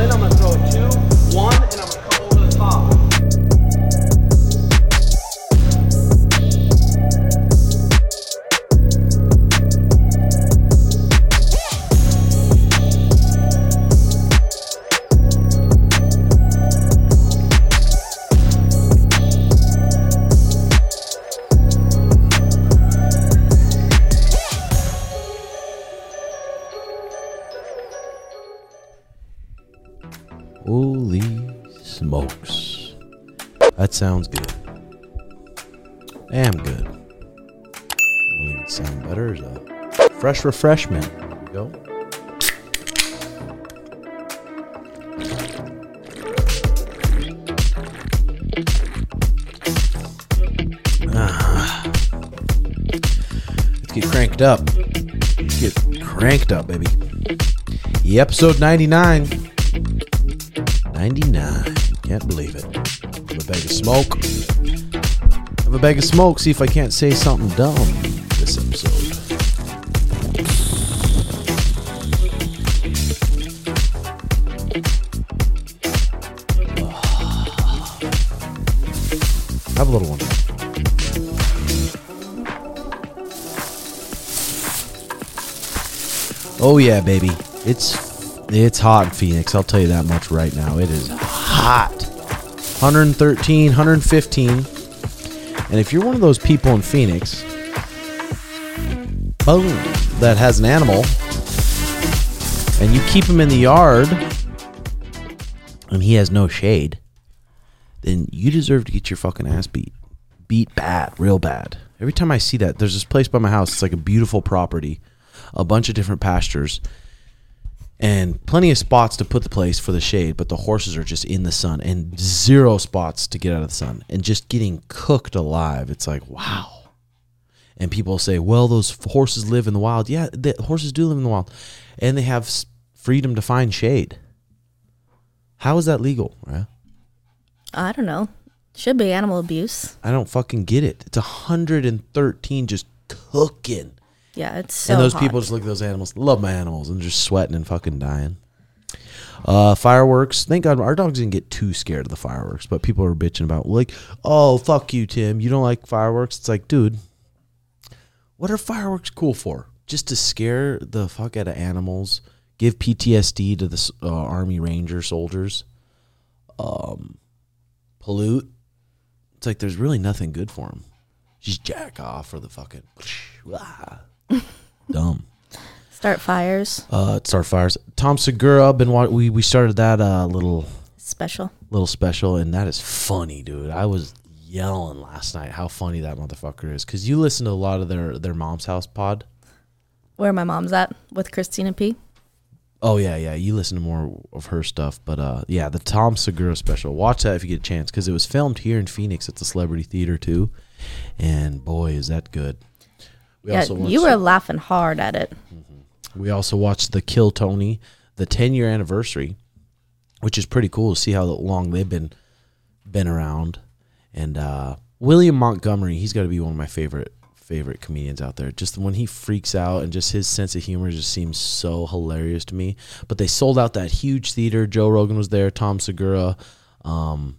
in, I'm gonna throw a two, one, and I'm sounds good. Damn good. Even sound better as a fresh refreshment. Go. Ah. Let's get cranked up. Get cranked up, baby. Yeah, episode 99. 99. Can't believe it. Bag of smoke. Have a bag of smoke. See if I can't say something dumb this episode. Have a little one. Oh yeah, baby. It's it's hot in Phoenix. I'll tell you that much right now. It is hot. 113, 115. And if you're one of those people in Phoenix, boom, that has an animal, and you keep him in the yard, and he has no shade, then you deserve to get your fucking ass beat. Beat bad, real bad. Every time I see that, there's this place by my house. It's like a beautiful property, a bunch of different pastures and plenty of spots to put the place for the shade, but the horses are just in the sun and zero spots to get out of the sun and just getting cooked alive. It's like, wow. And people say, well, those horses live in the wild. Yeah, the horses do live in the wild. And they have freedom to find shade. How is that legal? Right? I don't know. Should be animal abuse. I don't fucking get it. It's 113 just cooking. Yeah, it's so and those hot. people just look at those animals, love my animals, and just sweating and fucking dying. Uh, fireworks. Thank God our dogs didn't get too scared of the fireworks, but people are bitching about like, oh fuck you, Tim. You don't like fireworks? It's like, dude, what are fireworks cool for? Just to scare the fuck out of animals, give PTSD to the uh, Army Ranger soldiers, um, pollute. It's like there's really nothing good for them. Just jack off for the fucking. Dumb. Start fires. Uh, start fires. Tom Segura been wa- we we started that uh little Special. little special and that is funny, dude. I was yelling last night how funny that motherfucker is because you listen to a lot of their their mom's house pod. Where my mom's at with Christina P. Oh yeah, yeah. You listen to more of her stuff, but uh, yeah, the Tom Segura special. Watch that if you get a chance because it was filmed here in Phoenix at the Celebrity Theater too, and boy, is that good. We Yeah, watched- you were laughing hard at it. We also watched the Kill Tony, the 10 year anniversary, which is pretty cool to see how long they've been been around. And uh, William Montgomery, he's got to be one of my favorite favorite comedians out there. Just when he freaks out and just his sense of humor just seems so hilarious to me. But they sold out that huge theater. Joe Rogan was there, Tom Segura, um,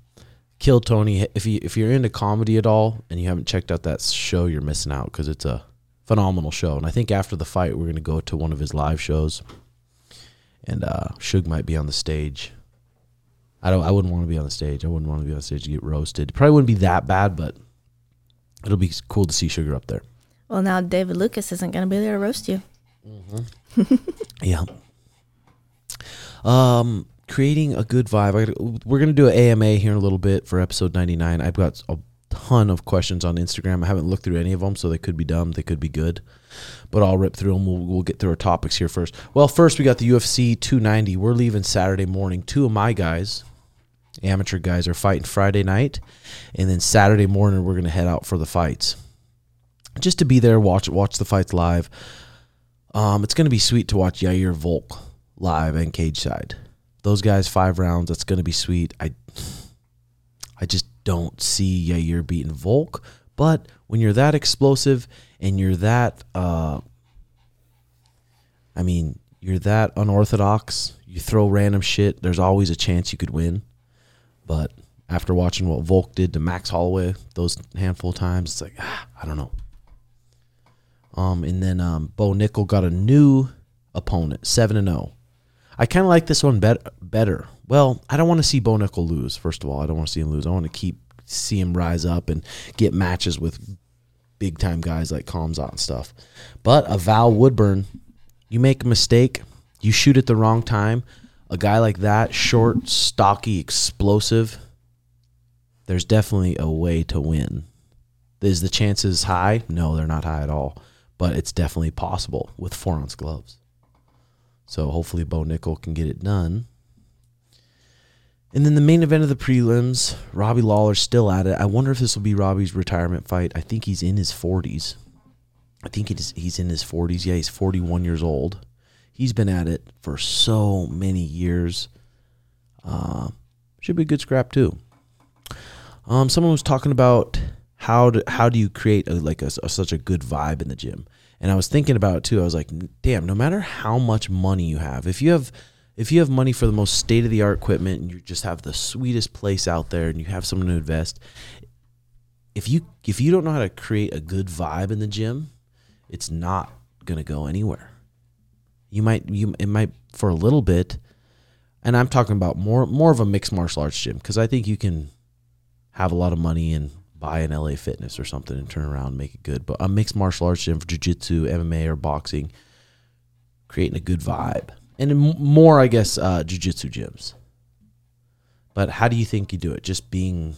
Kill Tony. If you if you're into comedy at all and you haven't checked out that show, you're missing out because it's a phenomenal show. And I think after the fight, we're going to go to one of his live shows, and uh, Suge might be on the stage. I don't. I wouldn't want to be on the stage. I wouldn't want to be on stage to get roasted. Probably wouldn't be that bad, but it'll be cool to see Sugar up there. Well, now David Lucas isn't going to be there to roast you. Yeah. Um, creating a good vibe. I gotta, we're gonna do an AMA here in a little bit for episode ninety nine. I've got a ton of questions on Instagram. I haven't looked through any of them, so they could be dumb, they could be good, but I'll rip through them. We'll, we'll get through our topics here first. Well, first we got the UFC two ninety. We're leaving Saturday morning. Two of my guys, amateur guys, are fighting Friday night, and then Saturday morning we're gonna head out for the fights, just to be there, watch watch the fights live. Um, it's gonna be sweet to watch Yair Volk live and cage side. Those guys five rounds. That's gonna be sweet. I I just don't see Yair beating Volk. But when you're that explosive and you're that, uh, I mean, you're that unorthodox, you throw random shit, there's always a chance you could win. But after watching what Volk did to Max Holloway those handful of times, it's like ah, I don't know. Um, and then um, Bo Nickal got a new opponent, seven and zero. I kind of like this one bet- better. Well, I don't want to see Bo Nickal lose. First of all, I don't want to see him lose. I want to keep see him rise up and get matches with big time guys like Khamzat and stuff. But a Val Woodburn, you make a mistake, you shoot at the wrong time. A guy like that, short, stocky, explosive, there's definitely a way to win. Is the chances high? No, they're not high at all. But it's definitely possible with four ounce gloves. So hopefully Bo Nickal can get it done. And then the main event of the prelims, Robbie Lawler's still at it. I wonder if this will be Robbie's retirement fight. I think he's in his 40s. I think he's he's in his 40s. Yeah, he's 41 years old. He's been at it for so many years. Uh, should be a good scrap too. Um, someone was talking about how do how do you create a, like a, a, such a good vibe in the gym, and I was thinking about it too. I was like, damn, no matter how much money you have, if you have if you have money for the most state of the art equipment and you just have the sweetest place out there and you have someone to invest, if you if you don't know how to create a good vibe in the gym, it's not gonna go anywhere. You might you it might for a little bit, and I'm talking about more more of a mixed martial arts gym because I think you can have a lot of money and buy an LA Fitness or something and turn around and make it good. But a mixed martial arts gym for jiu-jitsu, MMA, or boxing, creating a good vibe and more, I guess, uh, jujitsu gyms. But how do you think you do it? Just being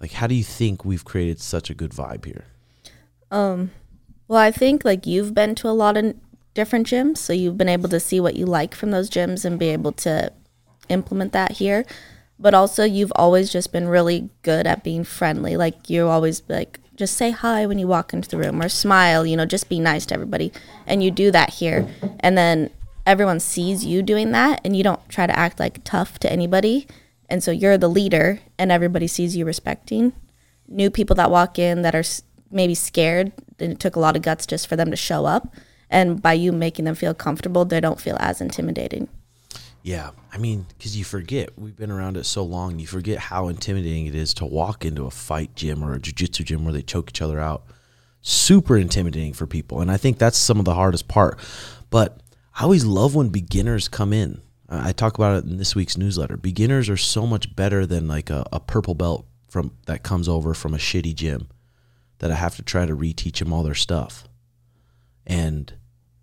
like, how do you think we've created such a good vibe here? Um, well, I think like you've been to a lot of different gyms, so you've been able to see what you like from those gyms and be able to implement that here. But also, you've always just been really good at being friendly. Like you always like just say hi when you walk into the room or smile. You know, just be nice to everybody, and you do that here. And then everyone sees you doing that and you don't try to act like tough to anybody. And so you're the leader and everybody sees you respecting. New people that walk in that are maybe scared, and it took a lot of guts just for them to show up. And by you making them feel comfortable, they don't feel as intimidating. Yeah. I mean, because you forget, we've been around it so long, you forget how intimidating it is to walk into a fight gym or a jiu-jitsu gym where they choke each other out. Super intimidating for people. And I think that's some of the hardest part. But I always love when beginners come in. I talk about it in this week's newsletter. Beginners are so much better than like a, a purple belt from that comes over from a shitty gym that I have to try to reteach them all their stuff. And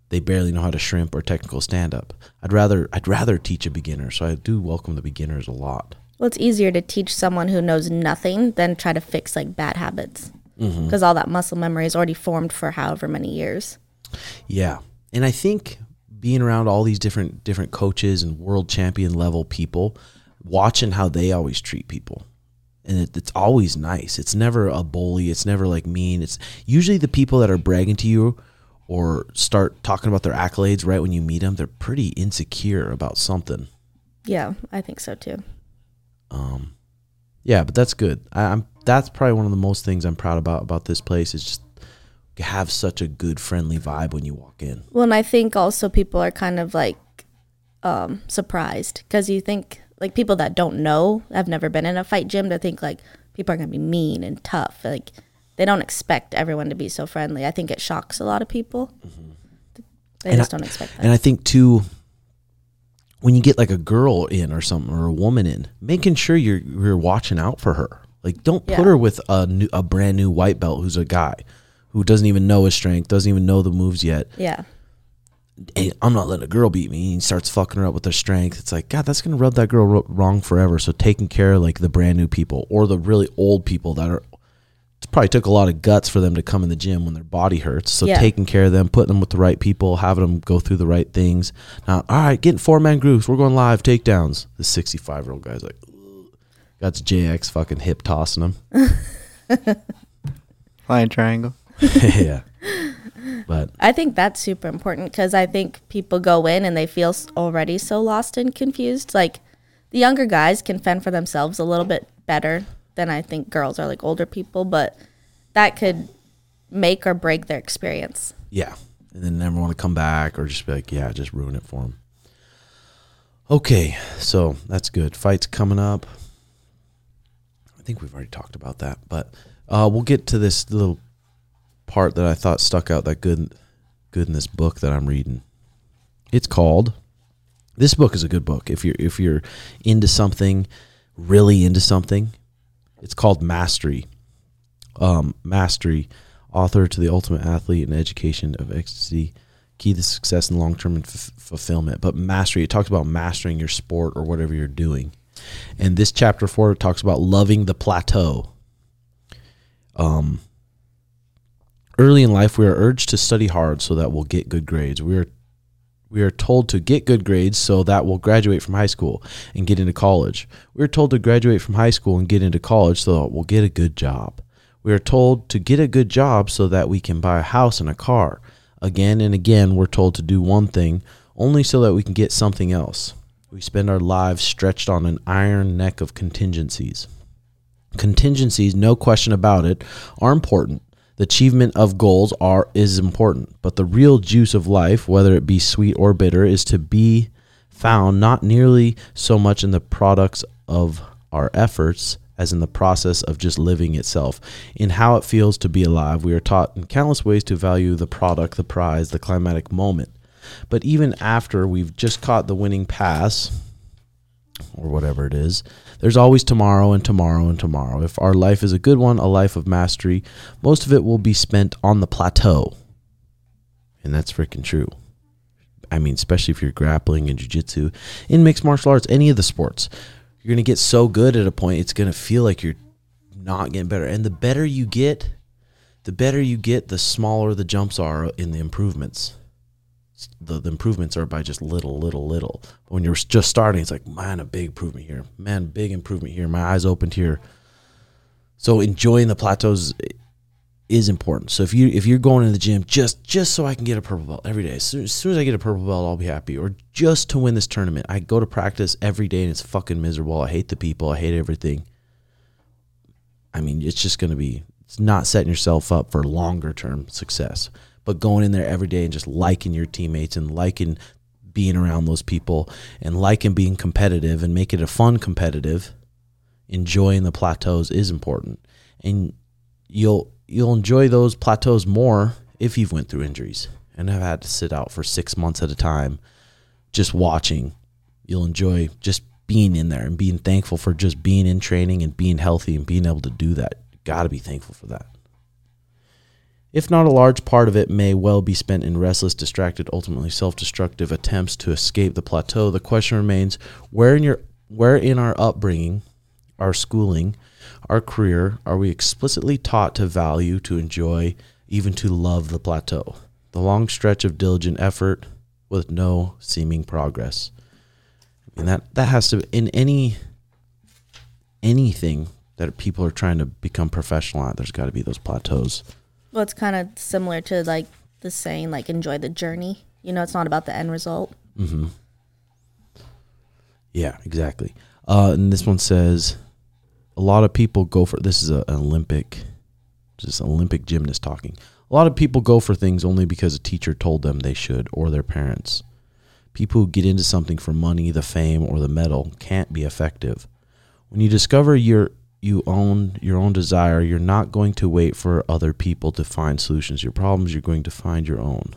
they barely know how to shrimp or technical stand up. I'd rather I'd rather teach a beginner, so I do welcome the beginners a lot. Well, it's easier to teach someone who knows nothing than try to fix like bad habits because mm-hmm. all that muscle memory is already formed for however many years. Yeah, and I think being around all these different different coaches and world champion level people, watching how they always treat people. And it, it's always nice. It's never a bully. It's never like mean. It's usually the people that are bragging to you or start talking about their accolades right when you meet them. They're pretty insecure about something. Yeah, I think so too. Um, yeah, but that's good. I, I'm that's probably one of the most things I'm proud about about this place is just have such a good friendly vibe when you walk in. Well, and I think also people are kind of like um, surprised because you think like people that don't know have never been in a fight gym to think like people are gonna be mean and tough. Like they don't expect everyone to be so friendly. I think it shocks a lot of people. Mm-hmm. They and just I, don't expect that. And I think too, when you get like a girl in or something or a woman in, making sure you're you're watching out for her. Like don't yeah. put her with a new a brand new white belt who's a guy who doesn't even know his strength, doesn't even know the moves yet. Yeah. Hey, I'm not letting a girl beat me. He starts fucking her up with her strength. It's like, God, that's going to rub that girl wrong forever. So taking care of like the brand new people or the really old people that are, it probably took a lot of guts for them to come in the gym when their body hurts. So yeah. taking care of them, putting them with the right people, having them go through the right things. Now, all right, getting four man groups. We're going live takedowns. The 65 year old guy's like, got JX fucking hip tossing him. Flying triangle. yeah. But I think that's super important because I think people go in and they feel already so lost and confused. Like the younger guys can fend for themselves a little bit better than I think girls are like older people, but that could make or break their experience. Yeah. and then never want to come back or just be like, yeah, just ruin it for them. Okay, so that's good. Fights coming up. I think we've already talked about that, but uh, we'll get to this little part that I thought stuck out that good, good in this book that I'm reading. It's called. This book is a good book if you're if you're into something, really into something. It's called Mastery. Um, Mastery, author to the Ultimate Athlete and Education of Ecstasy, key to success and long term f- fulfillment. But mastery, it talks about mastering your sport or whatever you're doing. And this chapter four talks about loving the plateau. Um, early in life, we are urged to study hard so that we'll get good grades. We are we are told to get good grades so that we'll graduate from high school and get into college. We are told to graduate from high school and get into college so that we'll get a good job. We are told to get a good job so that we can buy a house and a car. Again and again, we're told to do one thing only so that we can get something else. We spend our lives stretched on an iron neck of contingencies. Contingencies, no question about it, are important. The achievement of goals are is important, but the real juice of life, whether it be sweet or bitter, is to be found not nearly so much in the products of our efforts as in the process of just living itself. In how it feels to be alive, we are taught in countless ways to value the product, the prize, the climatic moment. But even after we've just caught the winning pass, or whatever it is, there's always tomorrow and tomorrow and tomorrow. If our life is a good one, a life of mastery, most of it will be spent on the plateau. And that's freaking true. I mean, especially if you're grappling and jujitsu, in mixed martial arts, any of the sports, you're going to get so good at a point, it's going to feel like you're not getting better. And the better you get, the better you get, the smaller the jumps are in the improvements the, the improvements are by just little, little, little. But when you're just starting, it's like, man, a big improvement here. Man, big improvement here. My eyes opened here. So enjoying the plateaus is important. So if you if you're going to the gym just just so I can get a purple belt every day, as soon, as soon as I get a purple belt, I'll be happy. Or just to win this tournament, I go to practice every day and it's fucking miserable. I hate the people. I hate everything. I mean, it's just going to be. It's not setting yourself up for longer term success but going in there every day and just liking your teammates and liking being around those people and liking being competitive and make it a fun competitive enjoying the plateaus is important. And you'll you'll enjoy those plateaus more if you've went through injuries and have had to sit out for six months at a time just watching. You'll enjoy just being in there and being thankful for just being in training and being healthy and being able to do that. Got to be thankful for that if not a large part of it may well be spent in restless, distracted, ultimately self-destructive attempts to escape the plateau, the question remains: where in your where in our upbringing, our schooling, our career are we explicitly taught to value, to enjoy, even to love the plateau? The long stretch of diligent effort with no seeming progress. I mean that that has to in any anything that people are trying to become professional at, there's got to be those plateaus. Well, it's kind of similar to like the saying, like enjoy the journey. You know, it's not about the end result. Mm-hmm. Yeah, exactly. Uh, and this one says a lot of people go for this is a, an Olympic, just Olympic gymnast talking. A lot of people go for things only because a teacher told them they should or their parents. People who get into something for money, the fame, or the medal can't be effective. When you discover you're you own your own desire, you're not going to wait for other people to find solutions to your problems. You're going to find your own.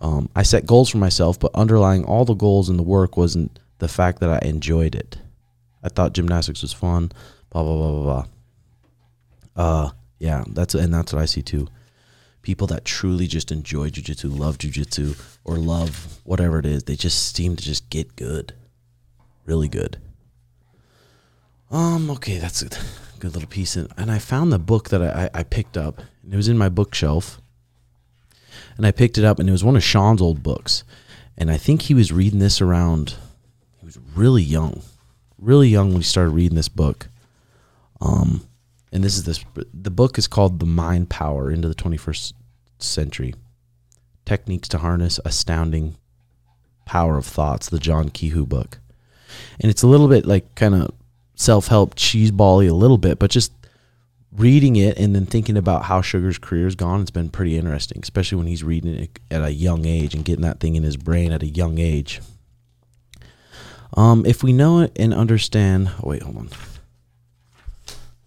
Um, I set goals for myself, but underlying all the goals in the work wasn't the fact that I enjoyed it. I thought gymnastics was fun. Blah blah blah blah blah. Uh, yeah, that's and that's what I see too. People that truly just enjoy jujitsu, love jujitsu, or love whatever it is, they just seem to just get good, really good. Um, okay, that's a good little piece. And, and I found the book that I, I picked up, and it was in my bookshelf. And I picked it up, and it was one of Sean's old books. And I think he was reading this around, he was really young, really young when he started reading this book. Um, and this is this, the book is called The Mind Power into the 21st Century Techniques to Harness Astounding Power of Thoughts, the John Kehoe book. And it's a little bit like kind of self help cheesebally a little bit, but just reading it and then thinking about how Sugar's career's gone, it's been pretty interesting, especially when he's reading it at a young age and getting that thing in his brain at a young age. Um, if we know it and understand, oh wait, hold on.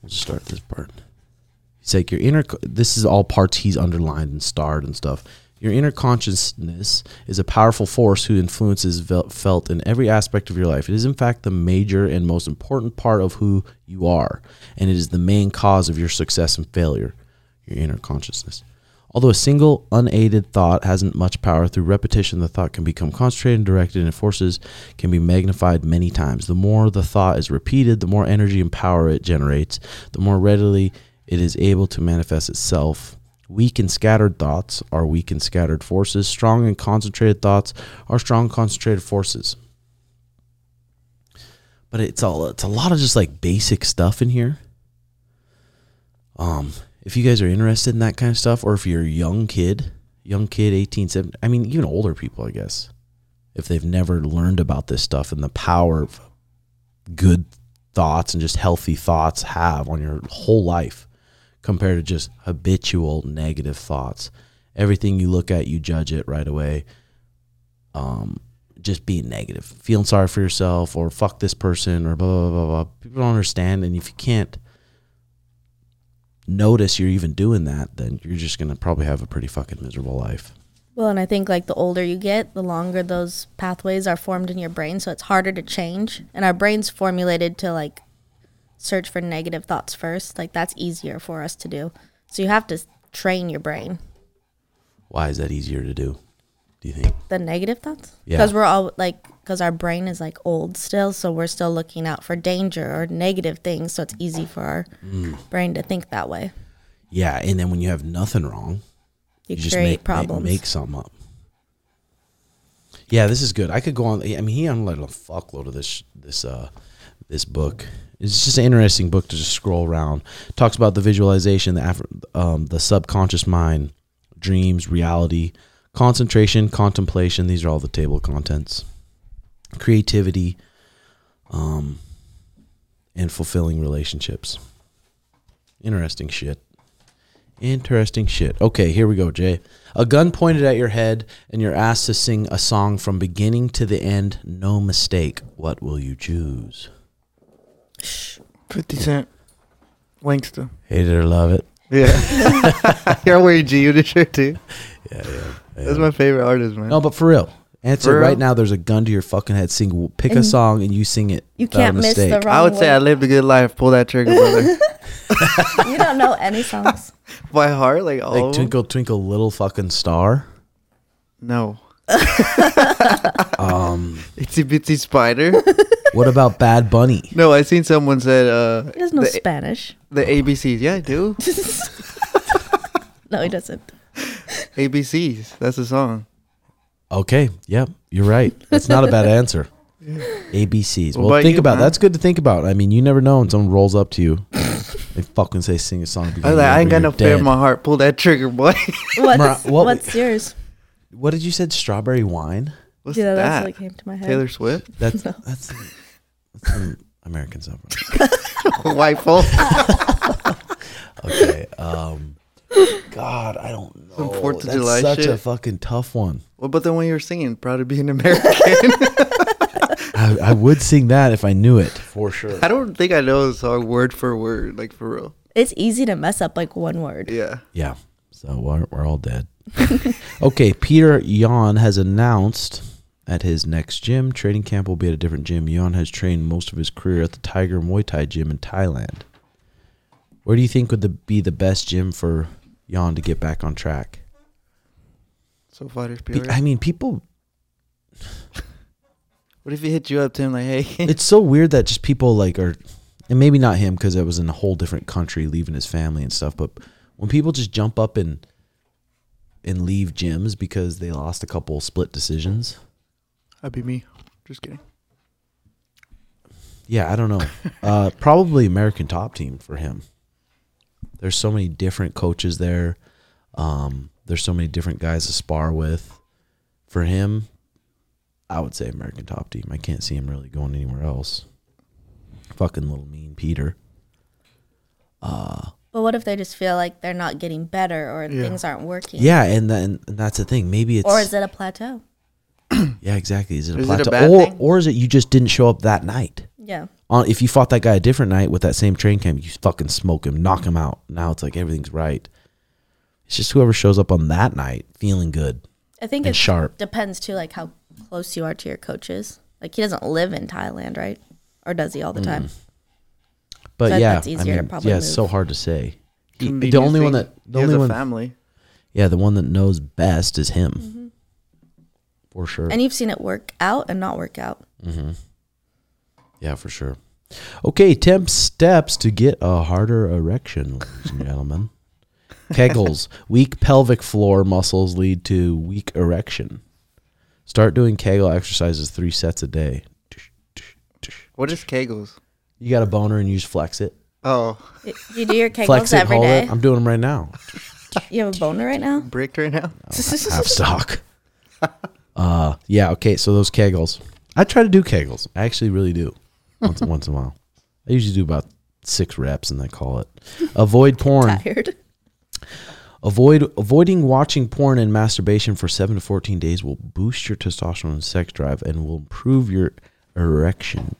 We'll start this part. He's like your inner. This is all parts he's underlined and starred and stuff. Your inner consciousness is a powerful force who influences felt in every aspect of your life. It is, in fact, the major and most important part of who you are, and it is the main cause of your success and failure. Your inner consciousness. Although a single unaided thought hasn't much power, through repetition, the thought can become concentrated and directed, and forces can be magnified many times. The more the thought is repeated, the more energy and power it generates, the more readily it is able to manifest itself. Weak and scattered thoughts are weak and scattered forces. Strong and concentrated thoughts are strong concentrated forces. But it's all it's a lot of just like basic stuff in here. Um, if you guys are interested in that kind of stuff, or if you're a young kid, young kid, 18, 17, I mean, even older people, I guess, if they've never learned about this stuff and the power of good thoughts and just healthy thoughts have on your whole life compared to just habitual negative thoughts. Everything you look at, you judge it right away. Um, just being negative, feeling sorry for yourself, or fuck this person, or blah blah blah blah. People don't understand, and if you can't notice you're even doing that, then you're just gonna probably have a pretty fucking miserable life. Well, and I think like the older you get, the longer those pathways are formed in your brain, so it's harder to change. And our brain's formulated to like search for negative thoughts first. Like that's easier for us to do. So you have to train your brain. Why is that easier to do? Do you think? The negative thoughts? Yeah. Because we're all like, because our brain is like old still, so we're still looking out for danger or negative things. So it's easy for our Mm. brain to think that way. Yeah, and then when you have nothing wrong, You, you just make, problems. Make, make something up. Yeah, this is good. I could go on. I mean, he unloaded a fuckload of this this uh this book. It's just an interesting book to just scroll around. Talks about the visualization, the Af- um, the subconscious mind, dreams, reality, concentration, contemplation. These are all the table contents. Creativity, um, and fulfilling relationships. Interesting shit. Interesting shit. Okay, here we go, Jay. A gun pointed at your head, and you're asked to sing a song from beginning to the end, no mistake. What will you choose? 50 Cent. Wanksta. Hate it or love it. Yeah. You're wearing G Unit shirt too. Yeah, yeah. That's my favorite artist, man. No, but for real, answer For right real? now. There's a gun to your fucking head. Sing, pick a And song, and you sing it. You without a can't miss the mistake. wrong I would say I lived a good life. Pull that trigger, brother. you don't know any songs. By heart, like all Like of them? twinkle, twinkle, little fucking star. No. Um, Itsy bitsy spider. what about Bad Bunny? no, I seen someone said uh He doesn't know the, Spanish. the ABCs. Yeah, I do. No, he doesn't. ABCs. That's a song. Okay, yep, you're right. That's not a bad answer. ABCs. What Well, think you, about man? that's good to think about. I mean, you never know when someone rolls up to you. they fucking say sing a song. I like, I ain't got no fear in my heart. Pull that trigger, boy. What's, Mar- what- what's yours? What did you said? Strawberry wine. What's yeah, that's that? what came to my head. Taylor Swift? That's that's, that's some American stuff. White folk. Okay. Um. God, I don't know. Some Fourth of That's July such a fucking tough one. What about the one you were singing? Proud to be an American. I, I would sing that if I knew it for sure. I don't think I know the song word for word, like for real. It's easy to mess up like one word. Yeah. Yeah. So we're, we're all dead. okay. Petr Yan has announced at his next gym, training camp will be at a different gym. Yan has trained most of his career at the Tiger Muay Thai gym in Thailand. Where do you think would the, be the best gym for Yan to get back on track? So fighters Peoria. I mean, people. What if he hit you up, Tim? Like, hey, It's so weird that just people like are, and maybe not him because it was in a whole different country, leaving his family and stuff. But when people just jump up and and leave gyms because they lost a couple split decisions, that'd be me. Just kidding. yeah, I don't know. uh, probably American Top Team for him. There's so many different coaches there. Um, there's so many different guys to spar with. For him, I would say American Top Team. I can't see him really going anywhere else. Fucking little mean Peter. Uh, But what if they just feel like they're not getting better or Yeah. things aren't working? Yeah, and then and that's the thing. Maybe it's Or is it a plateau? yeah, exactly. Is it a Is it a plateau, or thing? or is it you just didn't show up that night? Yeah. On if you fought that guy a different night with that same train camp, you fucking smoke him, knock him out. Now it's like everything's right. It's just whoever shows up on that night feeling good I think and it sharp. depends too, like how close you are to your coaches. Like he doesn't live in Thailand, right? Or does he all the Mm. time? But So yeah, that's I easier to mean, probably yeah, it's so hard to say. He- the only one that the only a one, family. yeah, the one that knows best is him, mm-hmm. for sure. And you've seen it work out and not work out. Mm-hmm. Yeah, for sure. Okay, 10 steps to get a harder erection, ladies and gentlemen. Kegels. Weak pelvic floor muscles lead to weak erection. Start doing Kegel exercises three sets a day. What is Kegels? You got a boner and you just flex it. Oh, You do your Flex kegels it, every hold day. it. I'm doing them right now. You have a boner right now? bricked right now. Half stock. Uh, yeah, okay, so those Kegels. I try to do Kegels. I actually really do. Once, once in a while. I usually do about six reps and then call it. Avoid porn. Tired. Avoid avoiding watching porn and masturbation for seven to fourteen days will boost your testosterone and sex drive and will improve your erection.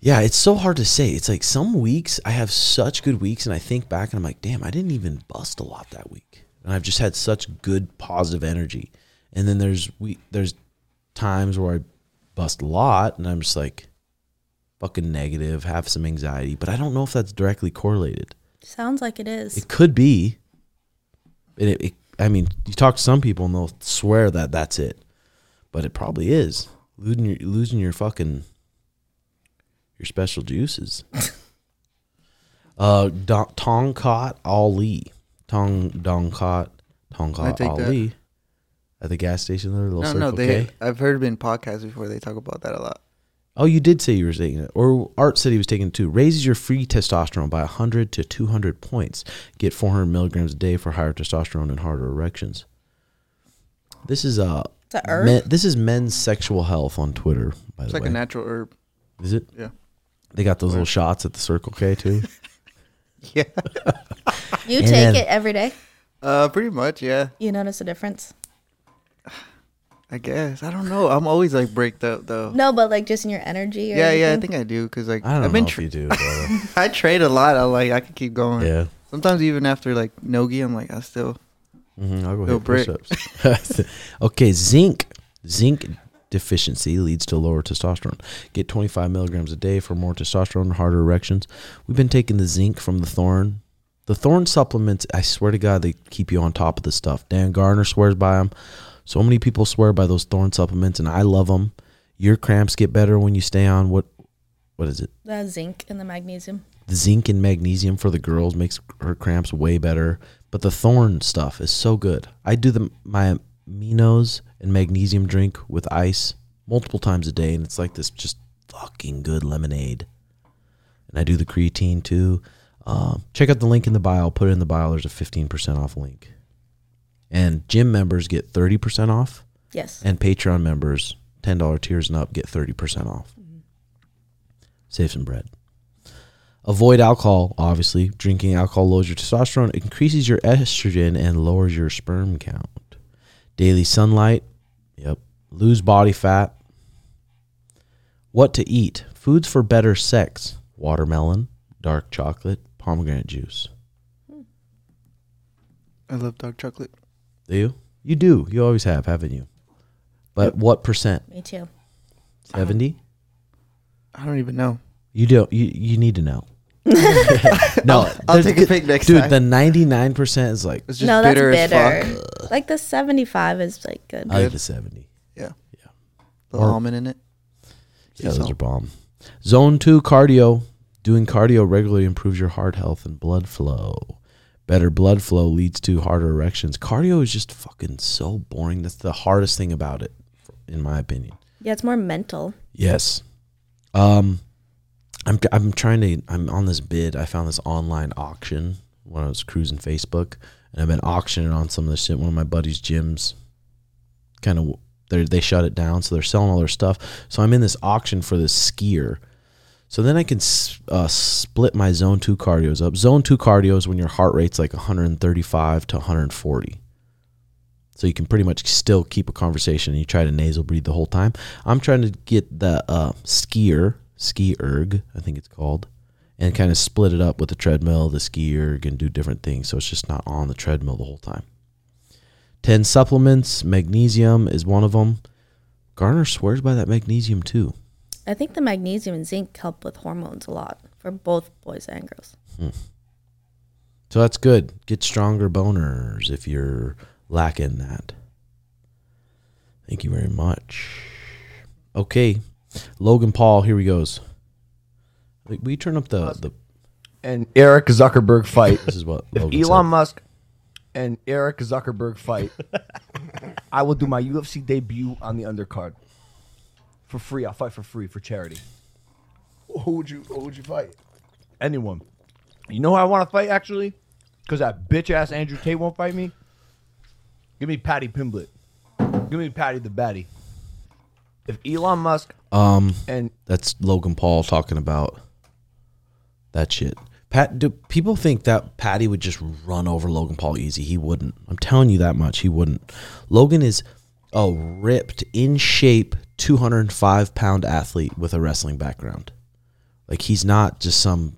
Yeah, it's so hard to say. It's like some weeks I have such good weeks, and I think back and I'm like, damn, I didn't even bust a lot that week, and I've just had such good positive energy. And then there's we there's times where I bust a lot, and I'm just like fucking negative, have some anxiety, but I don't know if that's directly correlated. Sounds like it is. It could be. It, it, I mean, you talk to some people and they'll swear that that's it, but it probably is losing your losing your fucking your special juices. uh, Don- Tongkat Ali, Tong Dongkat, I Tongkat take that. Ali, at the gas station there, little No, Circle no, they. K. I've heard it in podcasts before they talk about that a lot. Oh, you did say you were taking it. Or Art said he was taking it too. Raises your free testosterone by 100 to 200 points. Get 400 milligrams a day for higher testosterone and harder erections. This is uh, It's a herb? men, this is men's sexual health on Twitter. By It's the like way, a natural herb. is it? Yeah. They got those little shots at the Circle K too. Yeah. You And take then- it every day. Uh, pretty much. Yeah. You notice a difference? I guess. I don't know. I'm always like breaked up though. No, but like just in your energy. Or yeah, yeah. I anything? think I do because like I don't have know been. if Tra- you do. brother. I trade a lot. I like. I can keep going. yeah. Sometimes even after like nogi, I'm like I still. hmm I'll go hit brick. push-ups. okay, zinc. Zinc deficiency leads to lower testosterone. Get 25 milligrams a day for more testosterone and harder erections. We've been taking the zinc from the Thorne. The Thorne supplements, I swear to God, they keep you on top of the stuff. Dan Garner swears by them. So many people swear by those Thorne supplements, and I love them. Your cramps get better when you stay on what? What is it? The zinc and the magnesium. the zinc and magnesium for the girls makes her cramps way better. But the Thorne stuff is so good. I do the my aminos and magnesium drink with ice multiple times a day, and it's like this just fucking good lemonade. And I do the creatine too. Um, check out the link in the bio. I'll put it in the bio. There's a 15% off link. And gym members get 30% off, Yes. and Patreon members, $10 tiers and up, get 30% off. Save some bread. Avoid alcohol, obviously. Drinking alcohol lowers your testosterone, increases your estrogen, and lowers your sperm count. Daily sunlight, yep. Lose body fat. What to eat? Foods for better sex watermelon, dark chocolate, pomegranate juice. I love dark chocolate. Do you? You do. You always have, haven't you? But what percent? Me too. 70? I don't even know. You don't. You you need to know. No, I'll there's take a good- pic next dude. time. The ninety nine percent is like It's just no, that's bitter, bitter. as fuck. Like the seventy-five is like good. I like the seventy. Yeah. Yeah. The Or- almond in it. Yeah, Sea those salt. are bomb. Zone two cardio. Doing cardio regularly improves your heart health and blood flow. Better blood flow leads to harder erections. Cardio is just fucking so boring. That's the hardest thing about it, in my opinion. Yeah, it's more mental. Yes. Um, I'm I'm trying to. I'm on this bid. I found this online auction when I was cruising Facebook, and I've been auctioning on some of this shit. One of my buddies' gyms, kind of, they they shut it down, so they're selling all their stuff. So I'm in this auction for this skier. So then I can uh, split my zone two cardios up. Zone two cardio is when your heart rate's like 135 to 140. So you can pretty much still keep a conversation. and You try to nasal breathe the whole time. I'm trying to get the uh, skier, ski erg, I think it's called, and kind of split it up with the treadmill, the ski erg, and do different things. So it's just not on the treadmill the whole time. 10 supplements, magnesium is one of them. Garner swears by that magnesium too. I think the magnesium and zinc help with hormones a lot for both boys and girls. Hmm. So that's good. Get stronger boners if you're lacking that. Thank you very much. Okay, Logan Paul. Here he goes. Wait, We turn up the the. and Eric Zuckerberg fight. This is what if Logan Elon said. Musk and Eric Zuckerberg fight, I will do my UFC debut on the undercard for free. I'll fight for free for charity. Who would you? Who would you fight? Anyone. You know who I want to fight actually? Because that bitch ass Andrew Tate won't fight me. Give me Paddy Pimblett. Give me Paddy the Baddy. If Elon Musk Um, and that's Logan Paul talking about that shit. Pat, do people think that Paddy would just run over Logan Paul easy? He wouldn't. I'm telling you that much. He wouldn't. Logan is a ripped, in shape, 205 pound athlete with a wrestling background. Like he's not just some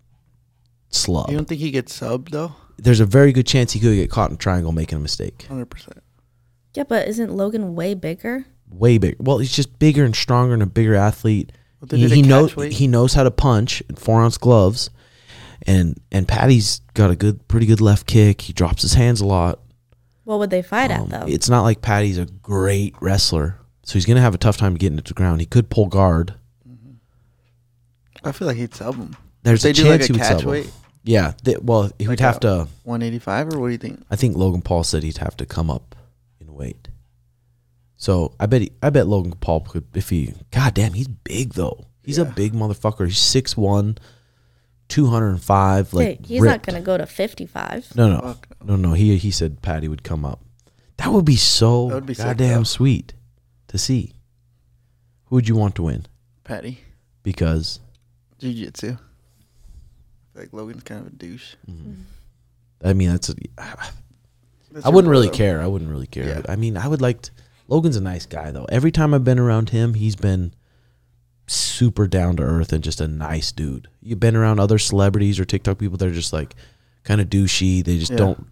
slug. You don't think he gets subbed though? There's a very good chance he could get caught in triangle making a mistake. Hundred percent. Yeah, but isn't Logan way bigger? Way bigger. Well, he's just bigger and stronger and a bigger athlete. Well, he he knows weight. he knows how to punch in four ounce gloves, and and Paddy's got a good, pretty good left kick. He drops his hands a lot. What would they fight Um, at though? It's not like Paddy's a great wrestler, so he's gonna have a tough time getting it to the ground. He could pull guard. I feel like he'd sub him. There's they a chance like he would catch sub him. weight, Yeah, th- well, he would have to. one eighty five, or what do you think? I think Logan Paul said he'd have to come up in weight. So I bet he, I bet Logan Paul could if he. God damn, he's big though. He's a big motherfucker. He's 6'1", 205, like okay, he's not gonna go to fifty-five. No, no, Fuck no, no. He he said Paddy would come up. That would be so That would be goddamn though. sweet to see. Who would you want to win? Paddy, Because jiu jitsu. Like Logan's kind of a douche. Mm-hmm. I mean, that's. A, That's I wouldn't really though. care. I wouldn't really care. Yeah. I mean, I would like. To, Logan's a nice guy though. Every time I've been around him, he's been super down to earth and just a nice dude. You've been around other celebrities or TikTok people that are just like kind of douchey. They just Yeah. don't.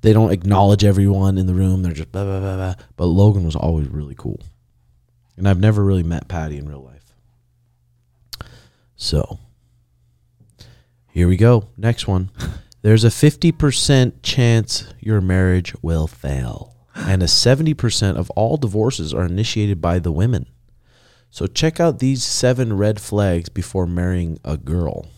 They don't acknowledge everyone in the room. They're just blah blah blah blah. But Logan was always really cool, and I've never really met Paddy in real life. So here we go. Next one. There's a 50% chance your marriage will fail, and a 70% of all divorces are initiated by the women. So check out these seven red flags before marrying a girl.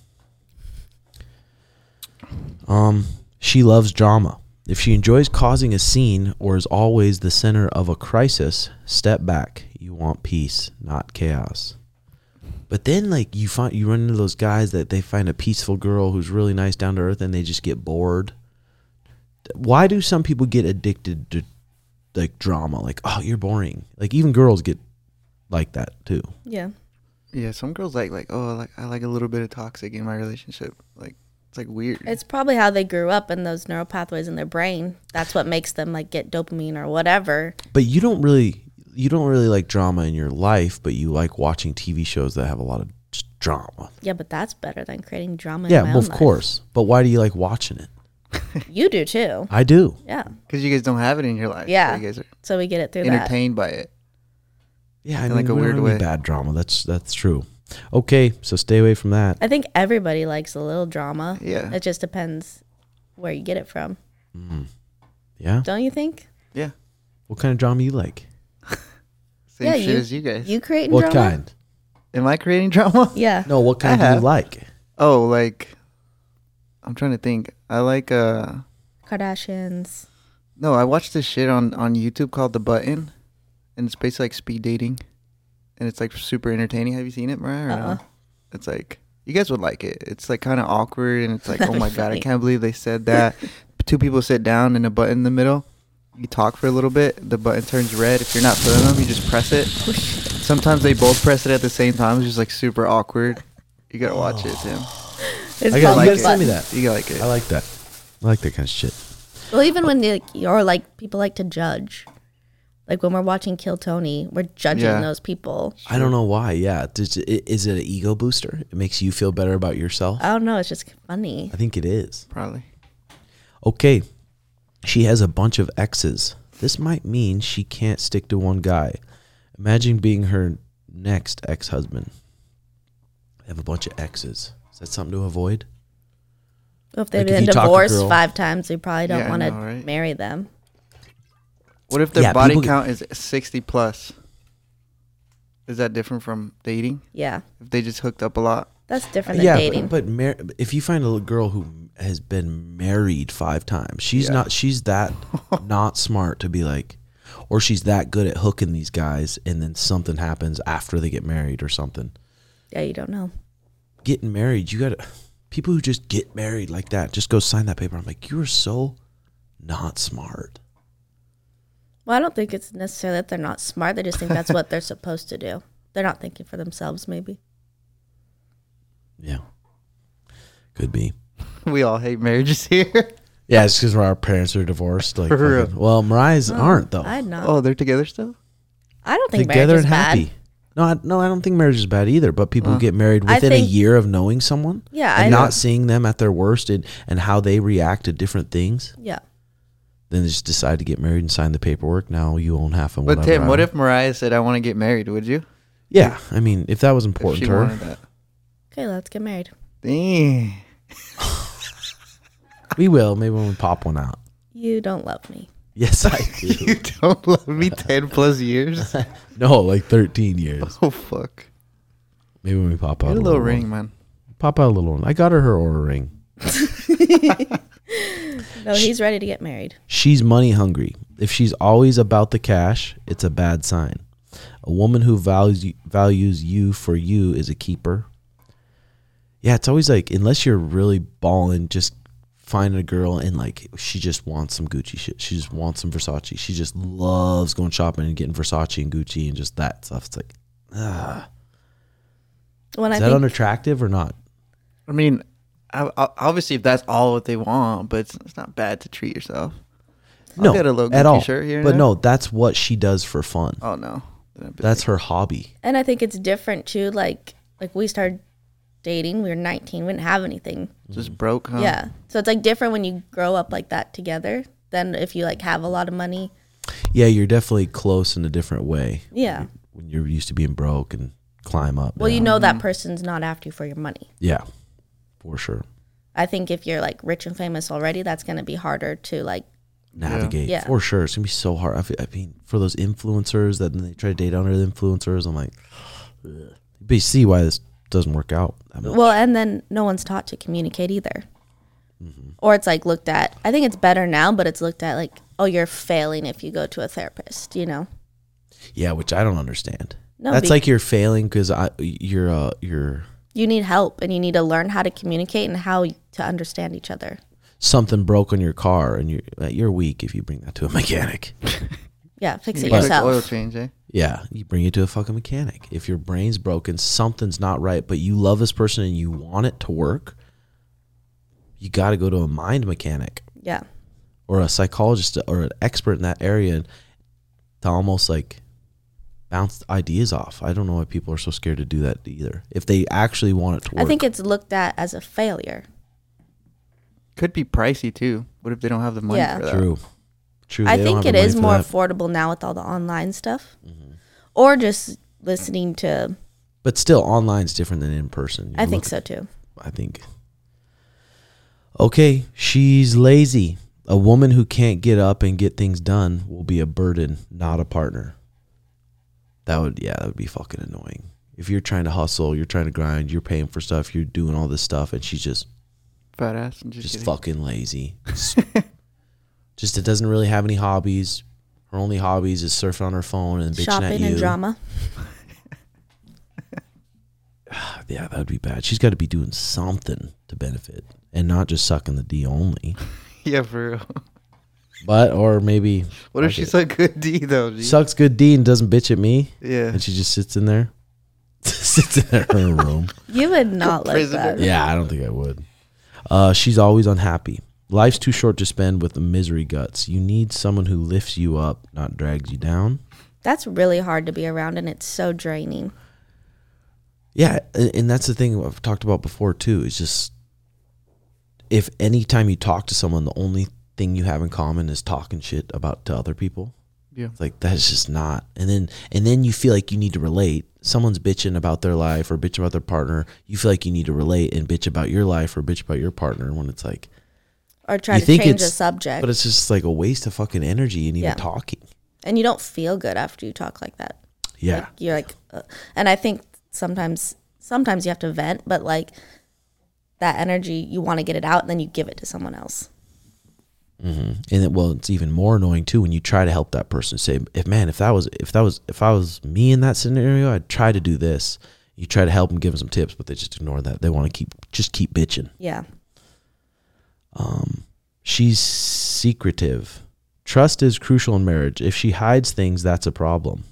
Um, she loves drama. If she enjoys causing a scene or is always the center of a crisis, step back. You want peace, not chaos. But then, like you find you run into those guys that they find a peaceful girl who's really nice, down to earth, and they just get bored. Why do some people get addicted to like drama? Like, oh, you're boring. Like even girls get like that too. Yeah. Yeah, some girls like like oh, I like I like a little bit of toxic in my relationship. Like it's like weird. It's probably how they grew up and those neural pathways in their brain. That's what makes them like get dopamine or whatever. But you don't really you don't really like drama in your life, but you like watching TV shows that have a lot of just drama. Yeah, but that's better than creating drama. in Yeah, my well, own of life. course. But why do you like watching it? You do too. I do. Yeah. Because you guys don't have it in your life. so Yeah. you guys are So we get it through that. entertained by it. Yeah, I In mean, like a weird way. bad drama. That's that's true. Okay, so stay away from that. I think everybody likes a little drama. Yeah. It just depends where you get it from. Mm. Yeah. Don't you think? Yeah. What kind of drama you like? Same Yeah, shit you- as you guys. You creating What drama? kind? Am I creating drama? Yeah. No, what kind do you like? Oh, like I'm trying to think. I like uh Kardashians. no, I watched this shit on on YouTube called The Button, and it's basically like speed dating, and it's like super entertaining. Have you seen it, Mariah? or no? Uh-uh. It's like you guys would like it. It's like kind of awkward, and it's like, oh my god, I can't believe they said that. Two people sit down and a button in the middle. You talk for a little bit. The button turns red. If you're not feeling them, you just press it. Sometimes they both press it at the same time. It's just like super awkward. You gotta watch it, Tim. It's I got- called you The gotta send me that. You gotta like it. I like that. I like that kind of shit. Well, even when like or like people like to judge, like when we're watching Kill Tony, we're judging Yeah. those people. I don't know why. Yeah, Does it- is it an ego booster? It makes you feel better about yourself. I don't know. It's just funny. I think it is. Probably. Okay, she has a bunch of exes. This might mean she can't stick to one guy. Imagine being her next ex-husband. They have a bunch of exes. Is that something to avoid? If they've Like, if been you talk to divorced girl- five times, we probably don't Yeah, I want to know, right? marry them. What if their Yeah, body people get- count is 60 plus? Is that different from dating? Yeah, If they just hooked up a lot? that's different than yeah, dating. but, but mar- if you find a little girl who has been married five times, she's Yeah. not. She's that not smart to be like, or she's that good at hooking these guys, and then something happens after they get married or something. yeah, you don't know. Getting married, you gotta. People who just get married like that, just go sign that paper. I'm like, you are so not smart. Well, I don't think it's necessarily that they're not smart. They just think that's what they're supposed to do. They're not thinking for themselves, maybe. Yeah, could be. We all hate marriages here. Yeah, it's because our parents are divorced. Like, For real. well, Mariah's oh, aren't though. I'd not. oh, they're together still? I don't think Together marriage is and bad. happy. No, I, no, I don't think marriage is bad either. But people who Uh. get married I within a year of knowing someone, Yeah, and I not know. seeing them at their worst and, and how they react to different things, Yeah. then they just decide to get married and sign the paperwork. Now you own half of But whatever. Tim, I what if Mariah said, I want to get married? Would you? Yeah, I mean, if that was If important she to her. Okay, let's get married. Dang. we will. Maybe when we pop one out. You don't love me. Yes, I do. You do. don't love me 10 plus years? no, like thirteen years. Oh, fuck. Maybe when we pop out Get a a little one. ring, man. Pop out a little one. I got her her Oura ring. No, he's ready to get married. She's money hungry. If she's always about the cash, it's a bad sign. A woman who values you, values you for you is a keeper. Yeah, it's always like unless you're really balling, just find a girl and like she just wants some Gucci shit. She just wants some Versace. She just loves going shopping and getting Versace and Gucci and just that stuff. It's like, ah, When is I that think unattractive or not? I mean, I, I, obviously, if that's all what they want, but it's, it's not bad to treat yourself. I'll No, get a little at all. shirt here but there. no, that's what she does for fun. Oh, no. Then I'd be That's like, her hobby. and I think it's different too. Like like we started dating, we were 19, we didn't have anything. Just broke, huh? Yeah, so it's like different when you grow up like that together than if you like have a lot of money. Yeah, you're definitely close in a different way. Yeah. when you're used to being broke and climb up. Well, you down. know that mm-hmm. person's not after you for your money. Yeah, for sure. I think if you're like rich and famous already, that's going to be harder to like. Navigate Yeah. for sure. It's gonna be so hard. I, fe- I mean, for those influencers that they try to date under the influencers, I'm like, ugh. but you see why this doesn't work out. Well, and then no one's taught to communicate either. Mm-hmm. Or it's like looked at. I think it's better now, but it's looked at like, oh, you're failing if you go to a therapist. You know. yeah, which I don't understand. No, That's be- like you're failing because I you're uh you're You need help, and you need to learn how to communicate and how to understand each other. something broke on your car and you're uh, you're weak if you bring that to a mechanic. Yeah, fix it quick yourself. oil change, eh? Yeah, you bring it to a fucking mechanic. If your brain's broken, something's not right, but you love this person and you want it to work, you got to go to a mind mechanic Yeah. or a psychologist or an expert in that area to almost like bounce ideas off. I don't know why people are so scared to do that either. If they actually want it to work. I think it's looked at as a failure. Could be pricey, too. What if they don't have the money Yeah. for that? true. True. I think have it the is money for more that. affordable now with all the online stuff, Mm-hmm. or just listening to. but still online's different than in person. You I think look- so too. I think. Okay, she's lazy. A woman who can't get up and get things done will be a burden, not a partner. That would, yeah, that would be fucking annoying. If you're trying to hustle, you're trying to grind, you're paying for stuff, you're doing all this stuff, and she's just, Fat ass. And just just fucking lazy. Just, just it doesn't really have any hobbies. Her only hobbies is surfing on her phone and bitching at Shopping you. and drama. Yeah, that would be bad. She's got to be doing something to benefit, and not just sucking the D only. Yeah, for real. But or maybe What if Okay. she's a good D, though? G? sucks good D and doesn't bitch at me, yeah. and she just sits in there. sits in her room. You would not like Prisoner. that. Yeah, I don't think I would. Uh, she's always unhappy. Life's too short to spend with the misery guts. You need someone who lifts you up, not drags you down. That's really hard to be around, and it's so draining. Yeah, and that's the thing I've talked about before too. Is just if anytime you talk to someone, the only thing you have in common is talking shit about to other people. Yeah. It's like that's just not. And then and then you feel like you need to relate. Someone's bitching about their life or bitch about their partner. You feel like you need to relate and bitch about your life or bitch about your partner. When it's like, Or try You to think change the subject. but it's just like a waste of fucking energy and even Yeah. talking. and you don't feel good after you talk like that. Yeah. Like, you're like, uh, and I think sometimes, sometimes you have to vent, but like that energy, you want to get it out, and then you give it to someone else. and it, well, it's even more annoying too when you try to help that person. Say, if man, if that was if that was if I was me in that scenario, I'd try to do this. You try to help them, give them some tips, but they just ignore that. They want to keep just keep bitching. Yeah. Um, she's secretive. Trust is crucial in marriage. If she hides things, that's a problem.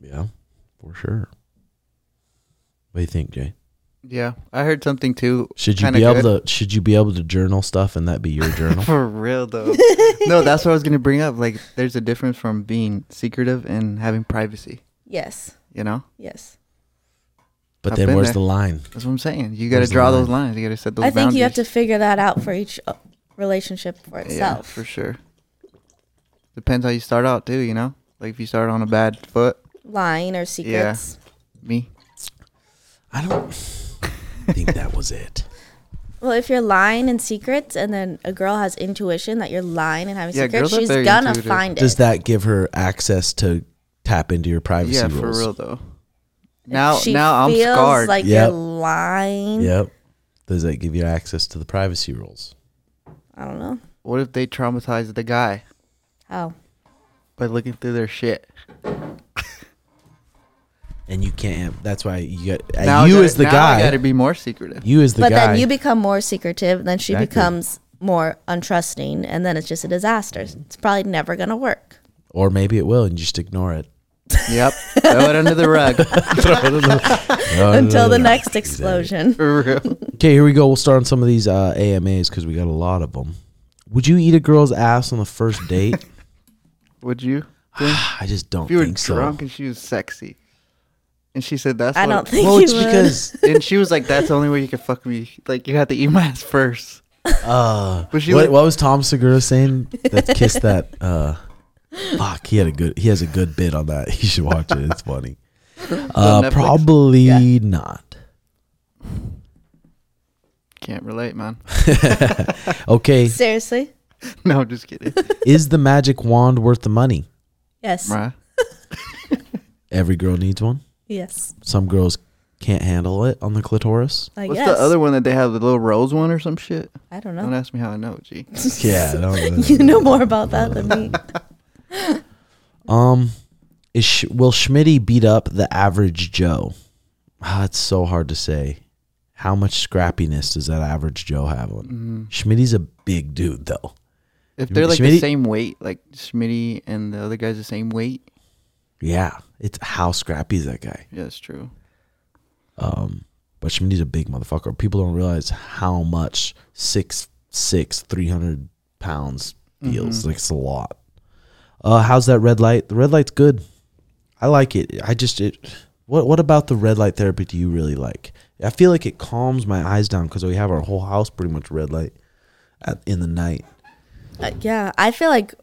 Yeah, for sure. What do you think, Jay? Yeah, I heard something too. Should you kinda be able good. to? Should you be able to journal stuff and that be your journal? For real though. no, that's what I was gonna bring up. Like, there's a difference from being secretive and having privacy. Yes. You know, Yes. But I've then where's there. the line? that's what I'm saying. You got to draw line? those lines. You got to set those. Boundaries. I think you have to figure that out for each uh, relationship for itself. Yeah, for sure. Depends how you start out too. You know, like if you start on a bad foot, Lying or secrets. Yeah. me. I don't think that was it. Well, if you're lying and secrets and then a girl has intuition that you're lying and having Yeah, secrets, she's gonna intuitive. find it. Does that give her access to tap into your privacy Yeah, rules? for real though. If Now, she now I'm feels scarred. Like Yep. you're lying. Yep. Does that give you access to the privacy rules? I don't know what if they traumatize the guy how. by looking through their shit? And you can't. That's why you got uh, Now I you gotta- as the now I guy. got to be more secretive. you as the guy. but guy. then you become more secretive. Then she Exactly. becomes more untrusting, and then it's just a disaster. It's probably never gonna work. or maybe it will, and you just ignore it yep, throw it under the rug. Until the next explosion. Okay, here we go. We'll start on some of these uh, AMAs because we got a lot of them. Would you eat a girl's ass on the first date? Would you? I just don't If you were think drunk so. and she was sexy, and she said that's I what- don't think Well, you it's would. because and she was like, "That's the only way you can fuck me. Like you have to eat my ass first. uh, Was she what, like- what was Tom Segura saying? That kissed that. Uh, fuck, he had a good. He has a good bit on that. You should watch it. It's funny. Uh, Netflix? probably not. Can't relate, man. Okay, Seriously? no, I'm just kidding. is the magic wand worth the money? Yes. Right? Every girl needs one. Yes. Some girls can't handle it on the clitoris. I What's guess. the other one that they have? The little rose one or some shit? I don't know. Don't ask me how I know. Gee. Yeah, I don't you know more about that than me. Um, is will Schmitty beat up the average Joe? Ah, it's so hard to say. How much scrappiness does that average Joe have on? Mm. Schmitty's a big dude, though. If they're like Schmitty- the same weight, like Schmitty and the other guy's the same weight, Yeah, it's how scrappy is that guy? yeah, that's true. Um, but Schmitty's a big motherfucker. People don't realize how much six six three hundred pounds feels. Mm-hmm. Like it's a lot. Uh, how's that red light? The red light's good. I like it. I just it. What what about the red light therapy do you really like? I feel like it calms my eyes down because we have our whole house pretty much red light at, in the night. Uh, yeah, I feel like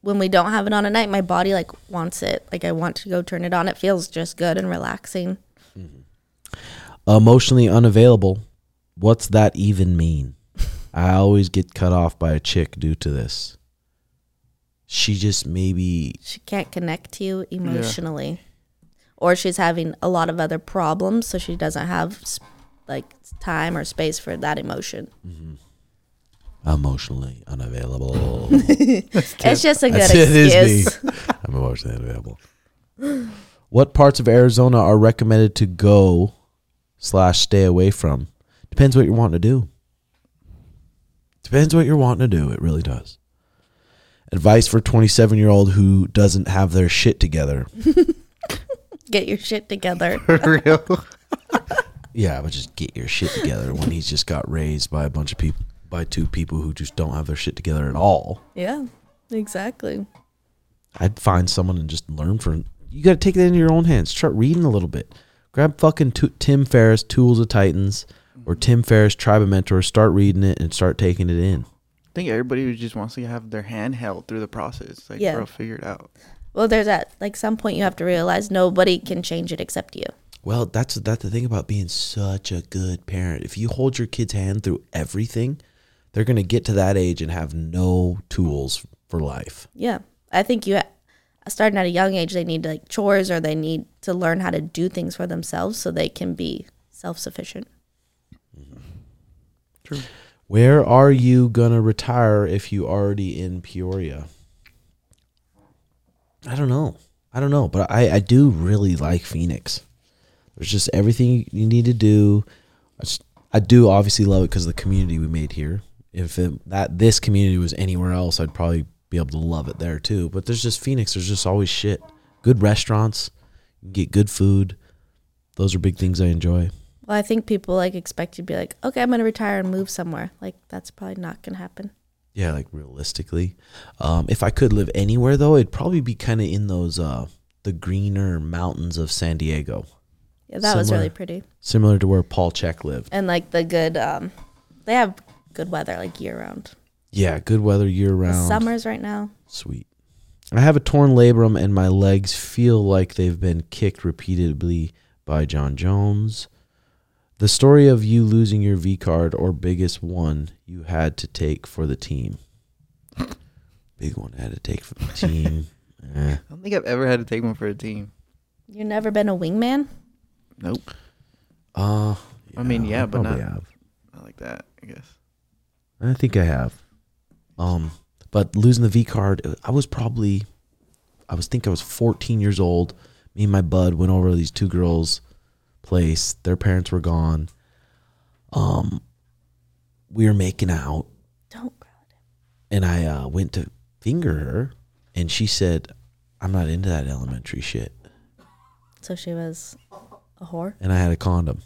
when we don't have it on at night, my body like wants it. Like I want to go turn it on. It feels just good and relaxing. Emotionally unavailable. What's that even mean? I always get cut off by a chick due to this. She just maybe She can't connect to you emotionally, or she's having a lot of other problems, so she doesn't have like time or space for that emotion. Mm-hmm. emotionally unavailable. It's just a good That's it, it is excuse. me. I'm emotionally unavailable. What parts of Arizona are recommended to go slash stay away from? Depends what you're wanting to do. Depends what you're wanting to do. It really does. Advice for 27 year old who doesn't have their shit together. Get your shit together. For real. Yeah, but just get your shit together when he's just got raised by a bunch of people, by two people who just don't have their shit together at all. yeah, exactly. I'd find someone and just learn from. You got to take it into your own hands. Start reading a little bit. Grab fucking Tu- Tim Ferriss, Tools of Titans, or Tim Ferriss, Tribe of Mentors. Start reading it and start taking it in. I think everybody just wants to have their hand held through the process. Like, Yeah. bro, figure it out. Well, there's at like some point you have to realize nobody can change it except you. Well, that's that's the thing about being such a good parent. If you hold your kid's hand through everything, they're gonna get to that age and have no tools for life. Yeah, I think you starting at a young age they need like chores or they need to learn how to do things for themselves so they can be self sufficient. Mm-hmm. True. Where are you gonna retire if you already in Peoria? I don't know. I don't know, but I, I do really like Phoenix. There's just everything you need to do. I, just, I do obviously love it because of the community we made here. If it, that this community was anywhere else, I'd probably be able to love it there too. But there's just Phoenix. There's just always shit. Good restaurants, get good food. Those are big things I enjoy. Well, I think people like expect you to be like, okay, I'm gonna retire and move somewhere. Like that's probably not gonna happen. Yeah, like realistically, um, if I could live anywhere though, it'd probably be kind of in those uh, the greener mountains of San Diego, Yeah, that was really pretty. similar to where Paul Chek lived. And like the good, um, they have good weather like year round. Yeah, good weather year The round. summers right now. Sweet. I have a torn labrum and my legs feel like they've been kicked repeatedly by Jon Jones. The story of you losing your V card or biggest one you had to take for the team. Big one I had to take for the team. Eh. I don't think I've ever had to take one for a team. You never been a wingman? Nope. Uh, I mean, yeah, I but probably not- have. Not like that, I guess. I think I have. Um, but losing the V card, I was probably, I was think I was 14 years old. Me and my bud went over to these two girls' place. Their parents were gone. Um, we were making out, Don't. and I uh, went to finger her, and she said, "I'm not into that elementary shit." So she was a whore. And I had a condom,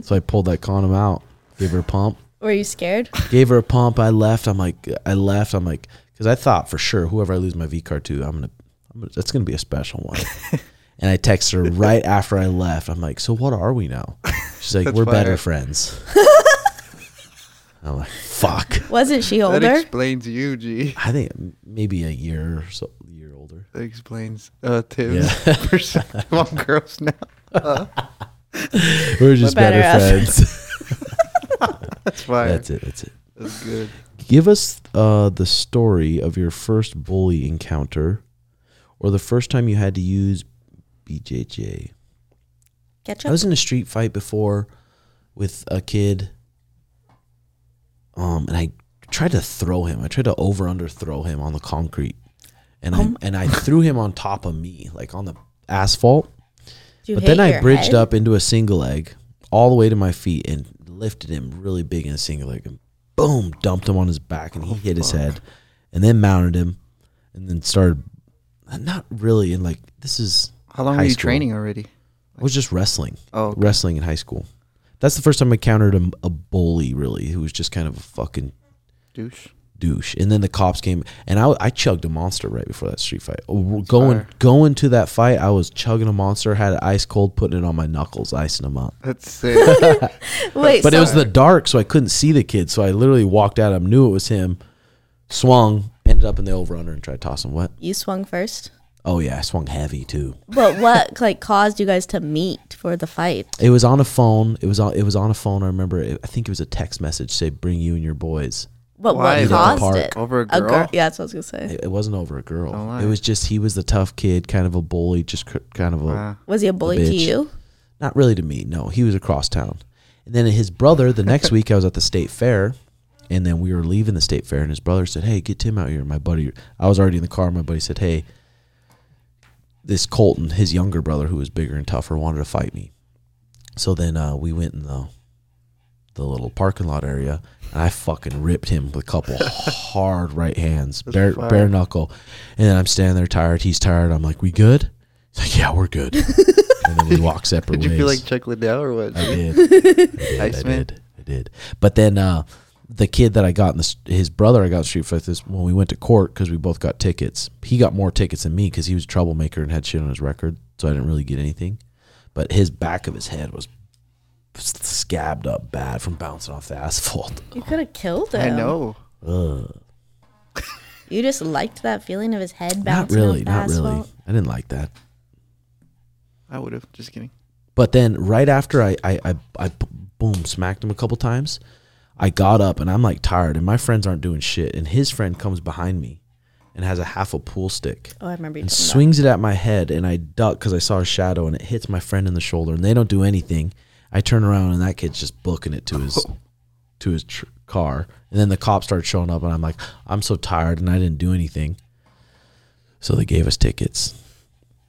so I pulled that condom out, gave her a pump. Were you scared? gave her a pump. I left. I'm like, I left. I'm like, because I thought for sure, whoever I lose my V card to, I'm gonna, I'm gonna that's gonna be a special one. and I text her right after I left. I'm like, so what are we now? She's like, we're better friends. I'm like, fuck. Wasn't she That older? explains you, G. I think maybe a year or so, year older. That explains uh Tim. Yeah. Percent on girls now. We're just better better, friends. That's fine. that's it. That's it. That's good. Give us uh, the story of your first bully encounter, or the first time you had to use BJJ. Ketchup. I was in a street fight before with a kid. Um, and I tried to throw him. I tried to over under throw him on the concrete, and I and I threw him on top of me, like on the asphalt. But then I bridged head? up into a single leg, all the way to my feet, and lifted him really big in a single leg, and boom, dumped him on his back, and he hit his head, and then mounted him, and then started. Not really, and like this is How long were you school. training already? I was just wrestling Oh, okay. wrestling in high school. That's the first time I encountered a, a bully, really, who was just kind of a fucking douche. douche. And then the cops came, and I, I chugged a monster right before that street fight. Oh, Going fire. going to that fight, I was chugging a monster, had it ice cold, putting it on my knuckles, icing them up. That's sick. Wait, But so it was the dark, so I couldn't see the kid. So I literally walked at him, knew it was him, swung, ended up in the over under, and tried to toss him. What? you swung first. Oh yeah, I swung heavy too. But what like caused you guys to meet for the fight? It was on a phone. It was on. It was on a phone. I remember. It, I think it was a text message say, "Bring you and your boys." But Why? what At caused park. it? Over a girl? Yeah, that's what I was gonna say. It, it wasn't over a girl. Don't lie. It was just he was the tough kid, kind of a bully, just cr- kind of a Wow. Was he a bully to you? not really to me. No, he was across town. And then his brother, the next week, I was at the state fair, and then we were leaving the state fair, and his brother said, "Hey, get Tim out here." My buddy, I was already in the car. My buddy said, "Hey, this Colton, his younger brother, who was bigger and tougher, wanted to fight me." So then uh, we went in the the little parking lot area, and I fucking ripped him with a couple hard right hands, bare fire. bare knuckle, and then I'm standing there tired. He's tired. I'm like, "We good?" He's like, "Yeah, we're good." and then we walk separate Did you ways. feel like Chuck Liddell or what? I did. I did. I Iceman? did. I did. But then uh, the kid that I got in the, his brother I got in Street Fight this when we went to court because we both got tickets. He got more tickets than me because he was a troublemaker and had shit on his record, so I didn't really get anything. But his back of his head was scabbed up bad from bouncing off the asphalt. You could have killed him. I know. Ugh. You just liked that feeling of his head Not bouncing really. off the Not really. asphalt? I didn't like that. I would have. Just kidding. But then right after I, I, I, boom smacked him a couple times, I got up and I'm like tired and my friends aren't doing shit and his friend comes behind me and has a half a pool stick Oh, I remember you and talking about swings it at my head and I duck because I saw a shadow and it hits my friend in the shoulder and they don't do anything. I turn around and that kid's just booking it to his to his tr- car and then the cops start showing up and I'm like I'm so tired and I didn't do anything. So they gave us tickets.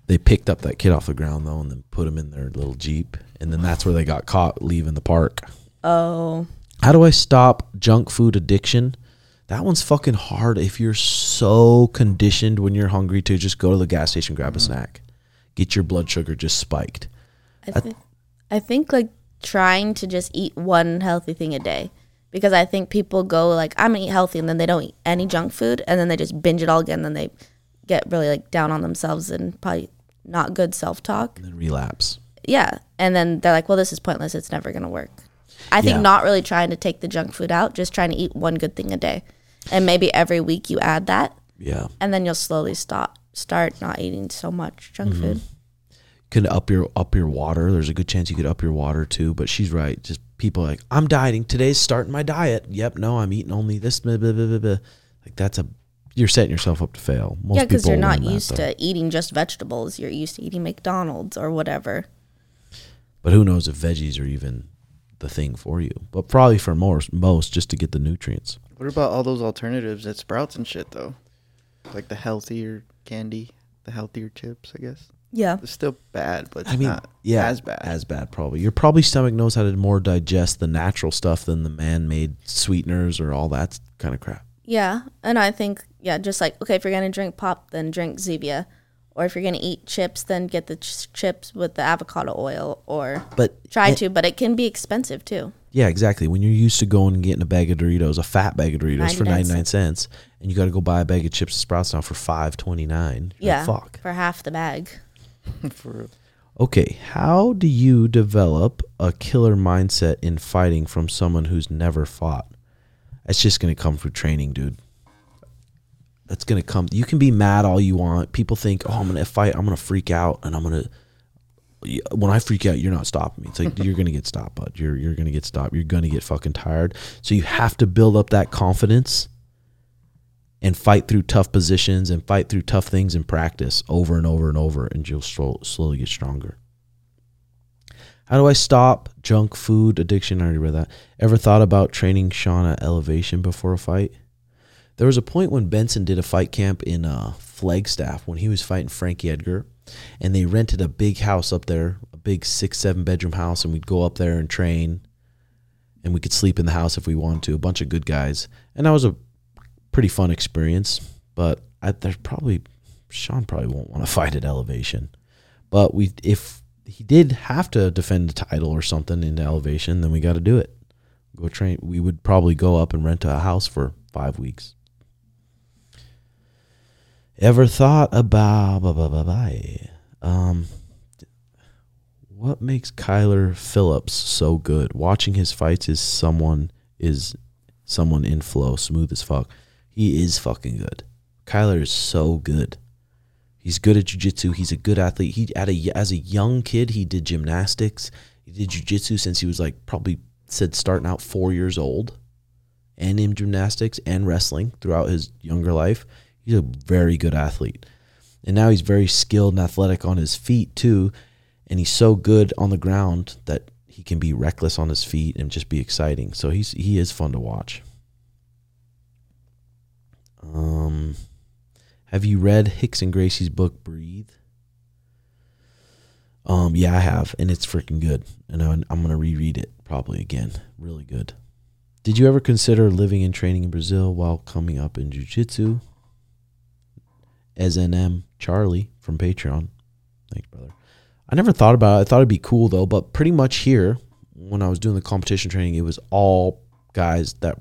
They picked up that kid off the ground though, and then put him in their little jeep, and then that's where they got caught leaving the park. Oh, How do I stop junk food addiction? That one's fucking hard if you're so conditioned when you're hungry to just go to the gas station, grab a mm-hmm. snack, get your blood sugar just spiked. I, th- I think like trying to just eat one healthy thing a day because I think people go like I'm gonna eat healthy and then they don't eat any junk food and then they just binge it all again. Then they get really like down on themselves and probably not good self talk. And then relapse. Yeah, and then they're like, well, this is pointless. It's never gonna work. I think Yeah. not really trying to take the junk food out, just trying to eat one good thing a day, and maybe every week you add that, Yeah. and then you'll slowly stop start not eating so much junk Mm-hmm. food. Can up your up your water. There's a good chance you could up your water too. But she's right. Just people are like I'm dieting. Today's starting my diet. Yep. No, I'm eating only this. Blah, blah, blah, blah. Like that's a you're setting yourself up to fail. Most yeah, because you're not learn that, used to eating just vegetables. You're used to eating McDonald's or whatever. But who knows if veggies are even the thing for you? But probably for most, most just to get the nutrients. What about all those alternatives at Sprouts and shit though? Like the healthier candy, the healthier chips. I guess Yeah. it's still bad, but it's I mean, not yeah, as bad. As bad, probably. Your probably stomach knows how to more digest the natural stuff than the man-made sweeteners or all that kind of crap. Yeah, and I think yeah, just like okay, if you're gonna drink pop, then drink Zevia, or if you're gonna eat chips, then get the ch- chips with the avocado oil, or But try eh, to. But it can be expensive too. Yeah, exactly. When you're used to going and getting a bag of Doritos, a fat bag of Doritos for 99 ninety nine cents, and you got to go buy a bag of chips and Sprouts now for five twenty nine. Yeah, fuck. for half the bag. For. Okay, how do you develop a killer mindset in fighting from someone who's never fought? It's just going to come through training, dude. That's to come. You can be mad all you want. People think, "Oh, I'm to fight. I'm to freak out and I'm to when I freak out, you're not stopping me. It's like you're gonna get stopped, bud. You're you're gonna get stopped. You're gonna get fucking tired. So you have to build up that confidence and fight through tough positions and fight through tough things in practice over and over and over, and you'll slow, slowly get stronger. How do I stop junk food addiction? I already read that. Ever thought about training Sean at elevation before a fight? There was a point when Benson did a fight camp in uh, Flagstaff when he was fighting Frankie Edgar, and they rented a big house up there, a big six, seven bedroom house, and we'd go up there and train, and we could sleep in the house if we wanted to. A bunch of good guys, and that was a pretty fun experience. But I, there's probably Sean probably won't want to fight at elevation, but we if he did have to defend the title or something into elevation, then we got to do it. Go train. We would probably go up and rent a house for five weeks. Ever thought about blah, blah, blah, blah, um what makes Kyler Phillips so good? Watching his fights is someone is someone in flow, smooth as fuck. He is fucking good. Kyler is so good. He's good at jiu-jitsu. He's a good athlete. He at a as a young kid, he did gymnastics. He did jiu-jitsu since he was like probably said starting out 4 years old and in gymnastics and wrestling throughout his younger life. He's a very good athlete. And now he's very skilled and athletic on his feet too. And he's so good on the ground that he can be reckless on his feet and just be exciting. So he's he is fun to watch. Um have you read Rickson Gracie's book Breathe? Um yeah, I have and it's freaking good. And I'm, I'm going to reread it probably again. Really good. Did you ever consider living and training in Brazil while coming up in jiu-jitsu? SNM Charlie from Patreon. Thanks, brother. I never thought about it. I thought it'd be cool though, but pretty much here, when I was doing the competition training, it was all guys that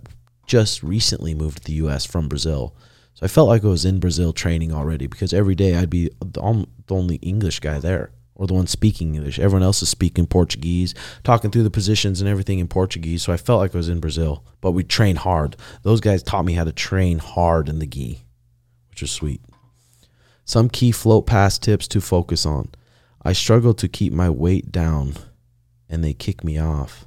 just recently moved to the U.S. from Brazil. So I felt like I was in Brazil training already because every day I'd be the only English guy there or the one speaking English. Everyone else is speaking Portuguese, talking through the positions and everything in Portuguese. So I felt like I was in Brazil, but we trained hard. Those guys taught me how to train hard in the gi, which was sweet. Some key float pass tips to focus on. I struggle to keep my weight down and they kick me off.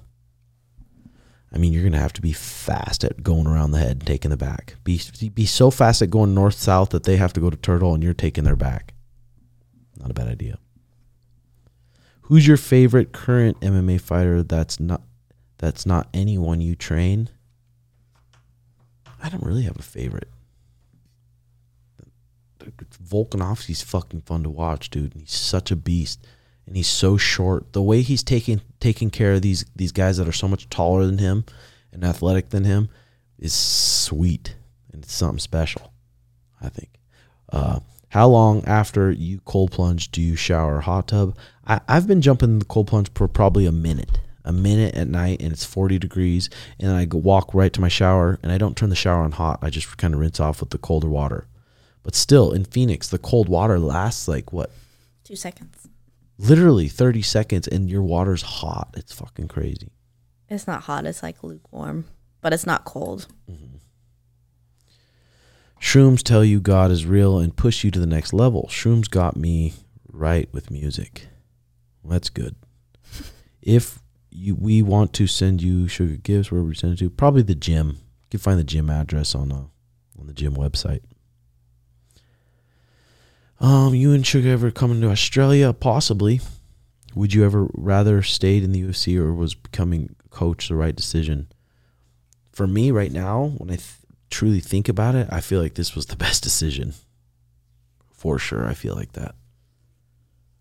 I mean, you're going to have to be fast at going around the head and taking the back. Be be so fast at going north south that they have to go to turtle and you're taking their back. Not a bad idea. Who's your favorite current MMA fighter that's not that's not anyone you train? I don't really have a favorite. Volkanovski's fucking fun to watch, dude. He's such a beast, and he's so short. The way he's taking taking care of these these guys that are so much taller than him and athletic than him is sweet, and it's something special. I think. Uh, how long after you cold plunge do you shower hot tub? I, I've been jumping the cold plunge for probably a minute, a minute at night, and it's 40 degrees, and I go walk right to my shower, and I don't turn the shower on hot. I just kind of rinse off with the colder water. But still, in Phoenix, the cold water lasts like what? Two seconds. Literally 30 seconds, and your water's hot. It's fucking crazy. It's not hot. It's like lukewarm, but it's not cold. Shrooms tell you God is real and push you to the next level. Shrooms got me right with music. Well, that's good. if you we want to send you sugar gifts, where we send it to? Probably the gym. You can find the gym address on uh, on the gym website. Um, you and Sugar ever coming to Australia? Possibly. Would you ever rather stayed in the UFC or was becoming coach the right decision? For me, right now, when I th- truly think about it, I feel like this was the best decision. For sure, I feel like that.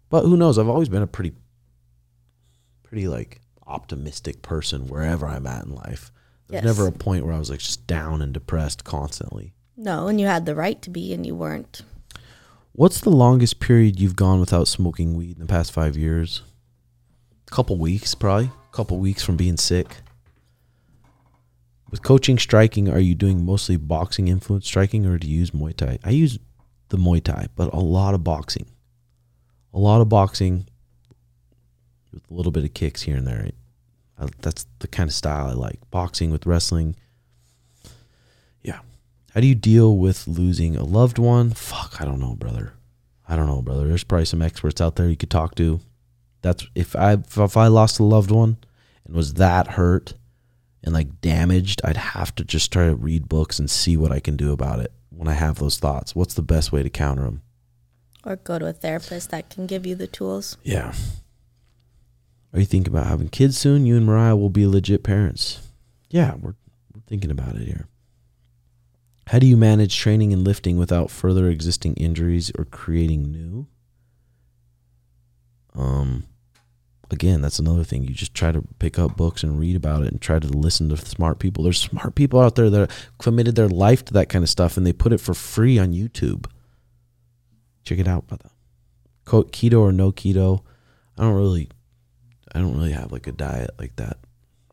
But who knows? I've always been a pretty, pretty like optimistic person wherever I'm at in life. There's Yes. never a point where I was like just down and depressed constantly. No, and you had the right to be, and you weren't. What's the longest period you've gone without smoking weed in the past five years? A couple weeks, probably. A couple weeks from being sick. With coaching striking, are you doing mostly boxing influence striking or do you use Muay Thai? I use the Muay Thai, but a lot of boxing. A lot of boxing with a little bit of kicks here and there. I, that's the kind of style I like. Boxing with wrestling. How do you deal with losing a loved one? Fuck, I don't know, brother. I don't know, brother. There's probably some experts out there you could talk to. That's if I if I lost a loved one and was that hurt and like damaged, I'd have to just try to read books and see what I can do about it when I have those thoughts. What's the best way to counter them? Or go to a therapist that can give you the tools. Yeah. Are you thinking about having kids soon? You and Mariah will be legit parents. Yeah, we're, we're thinking about it here. How do you manage training and lifting without further existing injuries or creating new? Um, again, that's another thing. You just try to pick up books and read about it and try to listen to smart people. There's smart people out there that committed their life to that kind of stuff and they put it for free on YouTube. Check it out, brother. Keto or no keto? I don't really, I don't really have like a diet like that.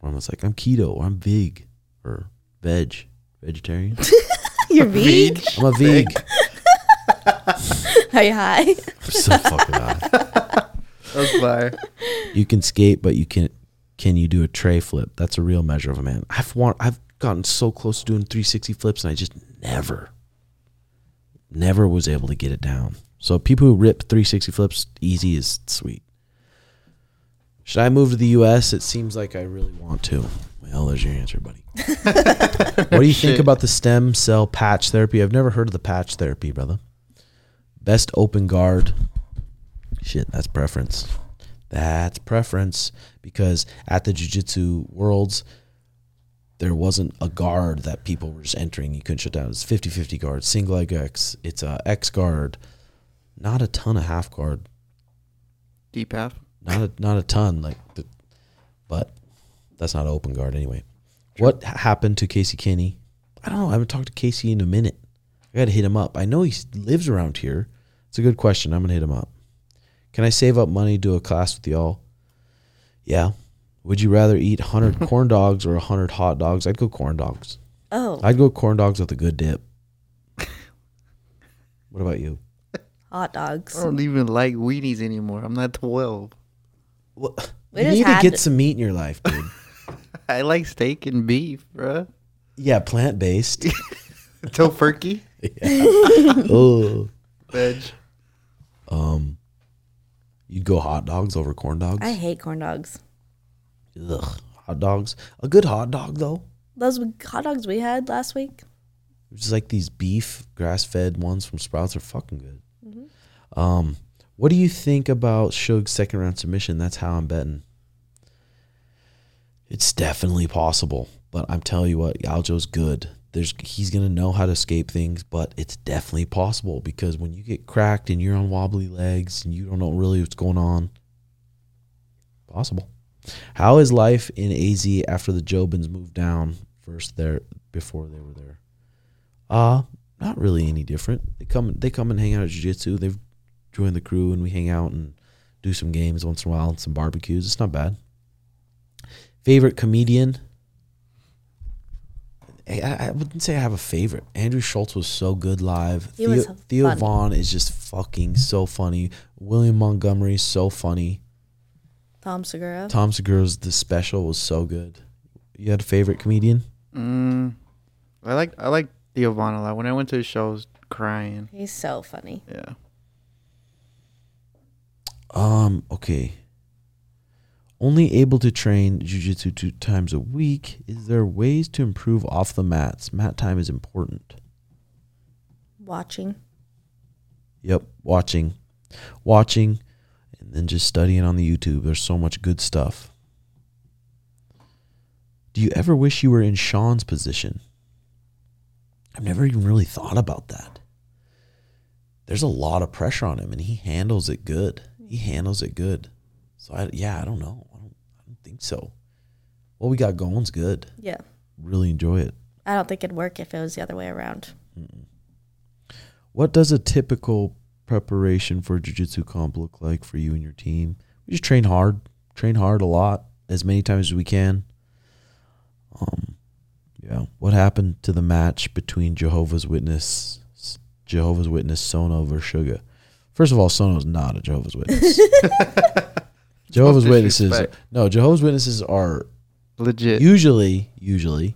I'm just like I'm keto or I'm veg or veg, vegetarian. You're vegan? I'm a veg. Are you high? I'm so fucking high. That's fire. You can skate, but you can can you do a tre flip? That's a real measure of a man. I've want I've gotten so close to doing 360 flips, and I just never, never was able to get it down. So people who rip 360 flips easy is sweet. Should I move to the U.S.? It seems like I really want to. Well, there's your answer, buddy. what do you think Shit. about the stem cell patch therapy? I've never heard of the patch therapy, brother. Best open guard. Shit, that's preference. That's preference because at the jiu-jitsu worlds there wasn't a guard that people were just entering. You couldn't shut down. It's 50-50 guard, single leg X. It's a X guard. Not a ton of half guard. Deep half. Not a not a ton like the, but that's not open guard anyway. What happened to Casey Kenney? I don't know. I haven't talked to Casey in a minute. I got to hit him up. I know he lives around here. It's a good question. I'm gonna hit him up. Can I save up money to do a class with y'all? Yeah. Would you rather eat 100 corn dogs or 100 hot dogs? I'd go corn dogs. Oh, I'd go corn dogs with a good dip. What about you? hot dogs. I don't even like weenies anymore. I'm not 12. What? We you need to had- get some meat in your life, dude. I like steak and beef, bruh. yeah, plant based. Tofurkey. oh. Veg. Um, you'd go hot dogs over corn dogs. I hate corn dogs. Ugh, hot dogs. A good hot dog though. Those hot dogs we had last week. Just like these beef grass fed ones from Sprouts are fucking good. Um, what do you think about Suge's second round submission? That's how I'm betting. It's definitely possible, but I'm telling you what, Aljo's good. There's he's gonna know how to escape things, but it's definitely possible because when you get cracked and you're on wobbly legs and you don't know really what's going on, possible. How is life in AZ after the Jobins moved down first there before they were there? Uh, not really any different. They come they come and hang out at jiu jitsu. They've joined the crew and we hang out and do some games once in a while and some barbecues. It's not bad. Favorite comedian? I, I I wouldn't say I have a favorite. Andrew Schulz was so good live. He Theo, was Theo funny. Von is just fucking so funny. William Montgomery so funny. Tom Segura. Tom Segura's the special was so good. You had a favorite comedian? Mm, I like I like Theo Von a lot. When I went to his shows, crying. He's so funny. Yeah. Um, okay. Only able to train jujitsu two times a week. Is there ways to improve off the mats? Mat time is important. Watching. Yep, watching, watching, and then just studying on the YouTube. There's so much good stuff. Do you ever wish you were in Sean's position? I've never even really thought about that. There's a lot of pressure on him, and he handles it good. He handles it good. So I, yeah, I don't know. I don't, I don't think so. What we got going's good. Yeah. Really enjoy it. I don't think it'd work if it was the other way around. What does a typical preparation for a jiu-jitsu comp look like for you and your team? We just train hard, train hard a lot, as many times as we can. Um, yeah. What happened to the match between Jehovah's Witness, Jehovah's Witness Sono versus Suga? First of all, Sono's not a Jehovah's Witness. Jehovah's Witnesses, disrespect. no, Jehovah's Witnesses are Legit. usually, usually,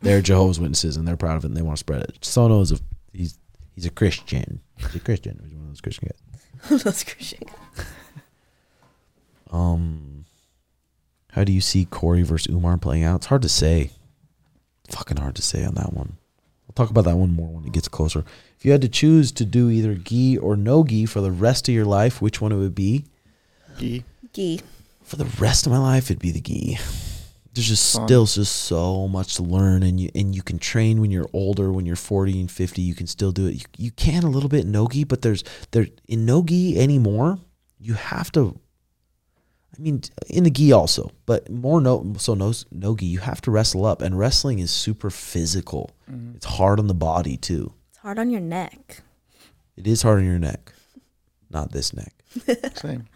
they're Jehovah's Witnesses and they're proud of it and they want to spread it. Sono is a he's he's a Christian. He's a Christian. He's one of those Christian guys. That's crazy. Um, how do you see Corey versus Umar playing out? It's hard to say. Fucking hard to say on that one. We'll talk about that one more when it gets closer. If you had to choose to do either gi or no gi for the rest of your life, which one it would be? Gee. Gee. For the rest of my life, it'd be the gi. There's just Fun. still just so much to learn, and you and you can train when you're older. When you're 40 and 50, you can still do it. You, you can a little bit in no gi, but there's there in nogi anymore. You have to I mean, in the gi also, but more no. So no no gi. You have to wrestle up, and wrestling is super physical. Mm-hmm. It's hard on the body too. It's hard on your neck. It is hard on your neck, not this neck. Same.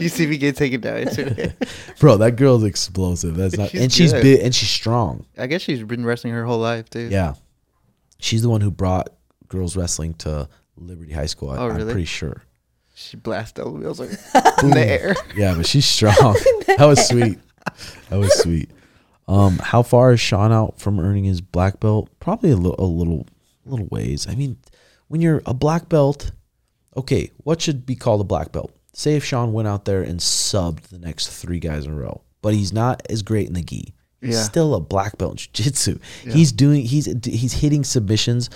you see me get taken down yesterday. Bro, that girl's explosive. That's not, She's and she's good. big and she's strong. I guess she's been wrestling her whole life too. Yeah, she's the one who brought girls wrestling to Liberty High School. I, Oh, I'm pretty sure. She blasted me. I was like in the air. Yeah, but she's strong. that was sweet. That was sweet. Um, how far is Sean out from earning his black belt? Probably a, li- a little, little ways. I mean, when you're a black belt, okay, what should be called a black belt? Say if Sean went out there and subbed the next three guys in a row, but he's not as great in the gi. He's Yeah. still a black belt in jiu-jitsu. He's doing he's he's hitting submissions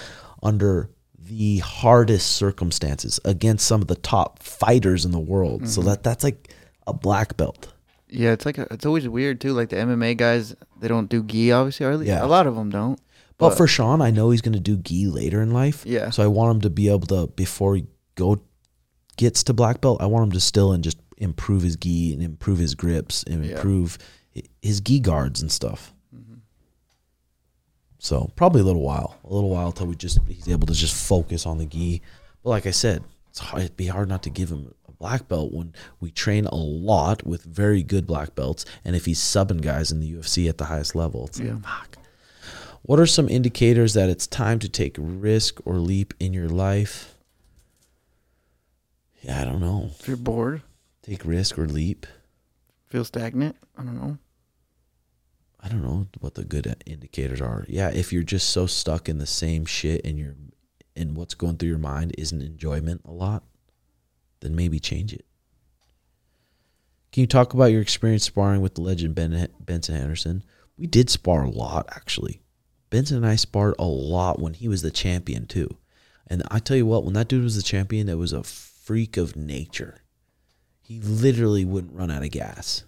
under the hardest circumstances against some of the top fighters in the world. So mm-hmm. that that's like a black belt. Yeah, it's like a, it's always weird too. Like the MMA guys, they don't do gi. Obviously, or at least Yeah. a lot of them don't. But, But- for Sean, I know he's going to do gi later in life. Yeah. So I want him to be able to before he go gets to black belt. I want him to still and just improve his gi and improve his grips and Yeah. improve hi- his gi guards and stuff. Mm-hmm. So probably a little while, a little while till we just he's able to just focus on the gi. But like I said, it's hard, it'd be hard not to give him a black belt when we train a lot with very good black belts, and if he's subbing guys in the UFC at the highest level, it's like fuck. What are some indicators that it's time to take risk or leap in your life? Yeah, I don't know. If you're bored, Take risk or leap. feel stagnant. I don't know. I don't know what the good indicators are. Yeah, if you're just so stuck in the same shit and you're and what's going through your mind isn't enjoyment a lot, then maybe change it. Can you talk about your experience sparring with the legend ben, Benson Henderson? We did spar a lot actually. Benson and I sparred a lot when he was the champion too. And I tell you what, when that dude was the champion, it was a freak of nature. He literally wouldn't run out of gas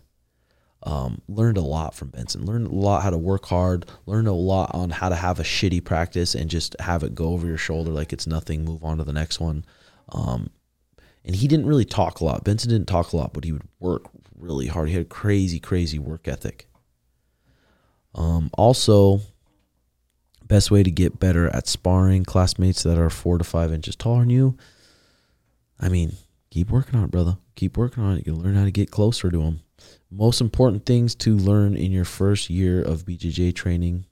um, learned a lot from Benson. Learned a lot how to work hard. Learned a lot on how to have a shitty practice and just have it go over your shoulder like it's nothing. Move on to the next one. Um, and he didn't really talk a lot. Benson didn't talk a lot, but he would work really hard. He had a crazy, crazy work ethic. Um, also, best way to get better at sparring classmates that are four to five inches taller than you. I mean, keep working on it, brother. Keep working on it. You learn how to get closer to them most important things to learn in your first year of BJJ training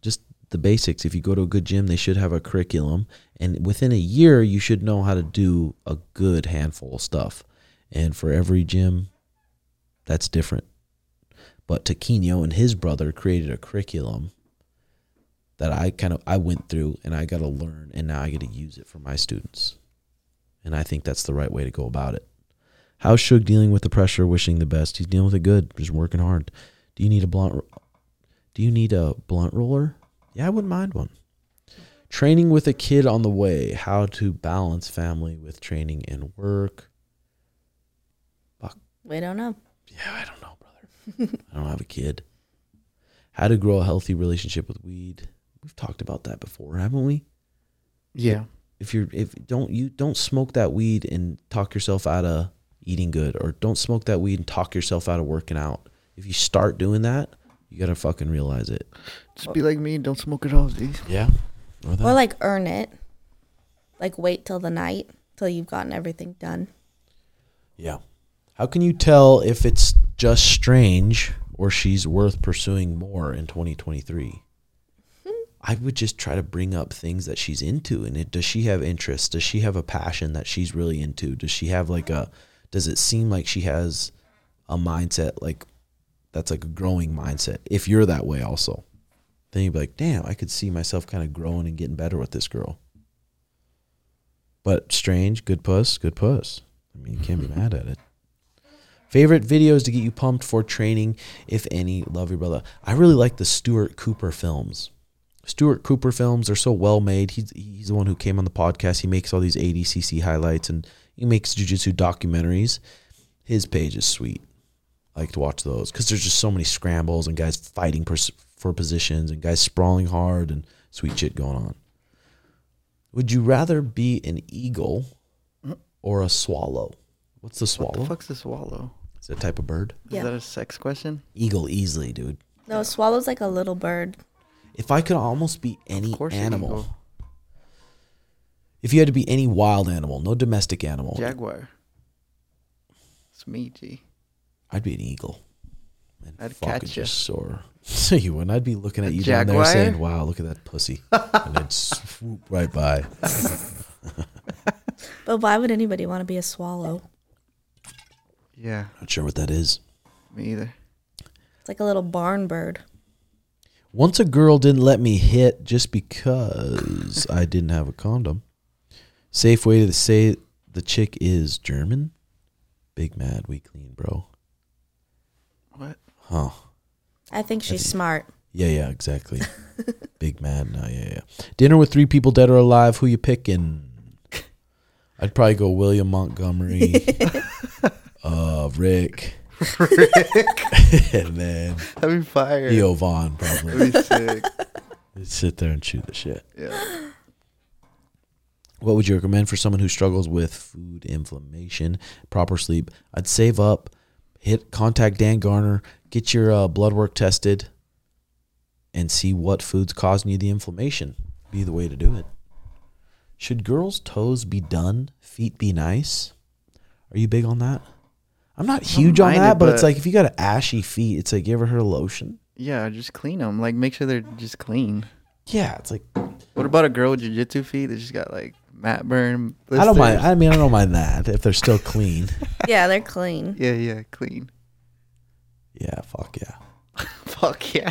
just the basics if you go to a good gym they should have a curriculum and within a year you should know how to do a good handful of stuff and for every gym that's different but Taquino and his brother created a curriculum that I kind of I went through and I got to learn and now I get to use it for my students and I think that's the right way to go about it How's Suge dealing with the pressure? Wishing the best. He's dealing with it good. Just working hard. Do you need a blunt? Do you need a blunt roller? Yeah, I wouldn't mind one. Training with a kid on the way. How to balance family with training and work. Fuck. We don't know. Yeah, I don't know, brother. I don't have a kid. How to grow a healthy relationship with weed. We've talked about that before, haven't we? Yeah. If you're if don't you don't smoke that weed and talk yourself out of eating good or don't smoke that weed and talk yourself out of working out. If you start doing that, you gotta fucking realize it. Just be like me. Don't smoke at all, dude. Yeah. Or that. Or like earn it. Like wait till the night till you've gotten everything done. yeah. How can you tell if it's just strange or she's worth pursuing more in 2023? I would just try to bring up things that she's into and it does she have interests? Does she have a passion that she's really into? Does she have like a does it seem like she has a mindset like that's like a growing mindset? If you're that way also. Then you'd be like, damn, I could see myself kind of growing and getting better with this girl. But strange, good puss, good puss. I mean, you can't be mad at it. Favorite videos to get you pumped for training, if any. Love your brother. I really like the Stuart Cooper films. Stuart Cooper films are so well made. He's he's the one who came on the podcast. He makes all these ADCC highlights and he makes jujitsu documentaries. His page is sweet. I like to watch those because there's just so many scrambles and guys fighting pers- for positions and guys sprawling hard and sweet shit going on. Would you rather be an eagle or a swallow? What's the What swallow? the fuck's a swallow? Is it a type of bird? Yeah. Is that a sex question? Eagle easily, dude. No, swallow's like a little bird. If I could almost be any Of animal, if you had to be any wild animal, no domestic animal, Jaguar. It's me, G. I'd be an eagle. And I'd catch ya. just soar. So you wouldn't. I'd be looking at you down there saying, "Wow, look at that pussy," and then swoop right by. But why would anybody want to be a swallow? Yeah, Not sure what that is. me either. It's like a little barn bird. Once a girl didn't let me hit just because I didn't have a condom. Safe way to say the chick is German. Big mad, we clean, bro. What? Huh. I think she's think- smart. Yeah, yeah, exactly. Big mad. No, yeah, yeah. Dinner with three people dead or alive. Who you picking? I'd probably go William Montgomery, uh, Rick, and then That'd be fire. Theo Von. Probably That'd be sick. Just sit there and chew the shit. Yeah. What would you recommend for someone who struggles with food inflammation, proper sleep? I'd save up, hit contact Dan Garner, get your uh, blood work tested, and see what food's causing you the inflammation. Be the way to do it. Should girls' toes be done, feet be nice? Are you big on that? I'm not huge on mind that, it, but, it's but- like if you got ashy feet, it's like you ever heard of lotion? Yeah, just clean them. Like make sure they're just clean. Yeah, it's like What about a girl with jujitsu feet that just got like mat burn? I don't mind. I mean, I don't mind that if they're still clean. Yeah, they're clean. yeah, yeah, clean. yeah, fuck yeah. Fuck yeah.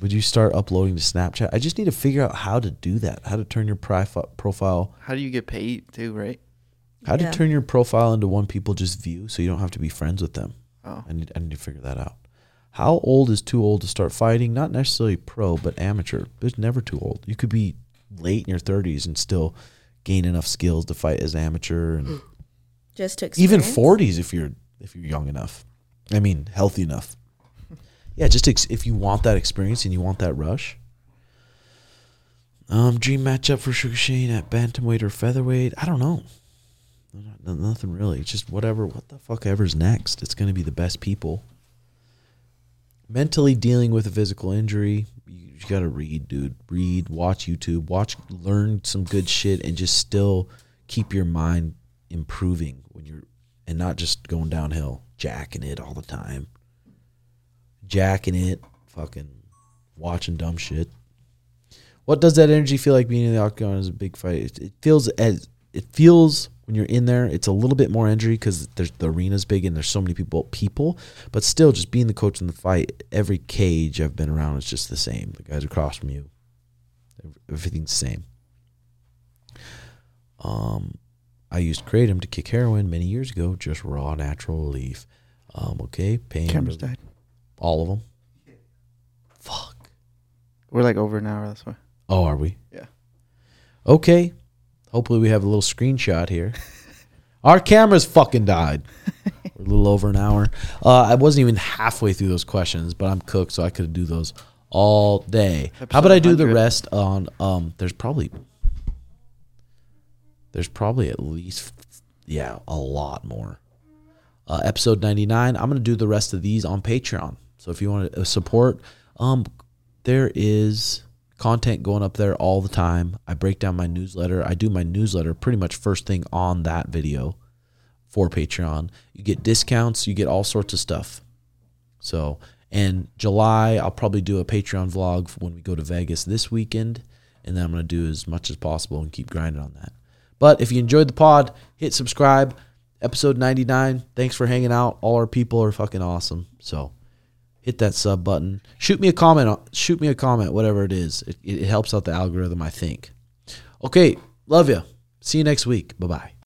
Would you start uploading to Snapchat? I just need to figure out how to do that. How to turn your profi- profile, How do you get paid too, right? How to Yeah. turn your profile into one people just view, so you don't have to be friends with them. Oh. I need, I need to figure that out. How old is too old to start fighting? Not necessarily pro, but amateur. There's never too old. You could be late in your 30s and still gain enough skills to fight as amateur, and Just to even experience. 40s if you're if you're young enough. I mean, healthy enough. Yeah, just ex- if you want that experience and you want that rush. Um, dream matchup for Sugar Sean at bantamweight or featherweight? I don't know. Not- Nothing really. It's just whatever. What the fuck ever's next? It's gonna be the best people. Mentally dealing with a physical injury, you, you gotta read, dude. Read, watch YouTube, watch, learn some good shit, and just still keep your mind improving when you're, and not just going downhill, jacking it all the time, jacking it, fucking watching dumb shit. What does that energy feel like being in the octagon as a big fight? It, it feels as it feels when you're in there. It's a little bit more injury because there's the arena's big and there's so many people. People, but still, just being the coach in the fight. Every cage I've been around is just the same. The guys across from you, everything's the same. Um, I used kratom to kick heroin many years ago, just raw natural relief. Um, okay, pain. Cameras died. All of them. Fuck. We're like over an hour. That's why. Oh, are we? Yeah. Okay. Hopefully we have a little screenshot here. Our cameras fucking died. We're a little over an hour. Uh, I wasn't even halfway through those questions, but I'm cooked, so I could do those all day. How about I do the 100. rest on? Um, there's probably there's probably at least yeah a lot more. Uh, episode 99. I'm gonna do the rest of these on Patreon. So if you want to support, um, there is content going up there all the time. I break down my newsletter. I do my newsletter pretty much first thing on that video for Patreon. You get discounts, you get all sorts of stuff. So, and July, I'll probably do a Patreon vlog when we go to Vegas this weekend. And then I'm going to do as much as possible and keep grinding on that. But if you enjoyed the pod, hit subscribe. Episode 99. Thanks for hanging out. All our people are fucking awesome. So, hit that sub button. Shoot me a comment. Shoot me a comment, whatever it is. It, it helps out the algorithm, I think. Okay, love you. See you next week. Bye bye.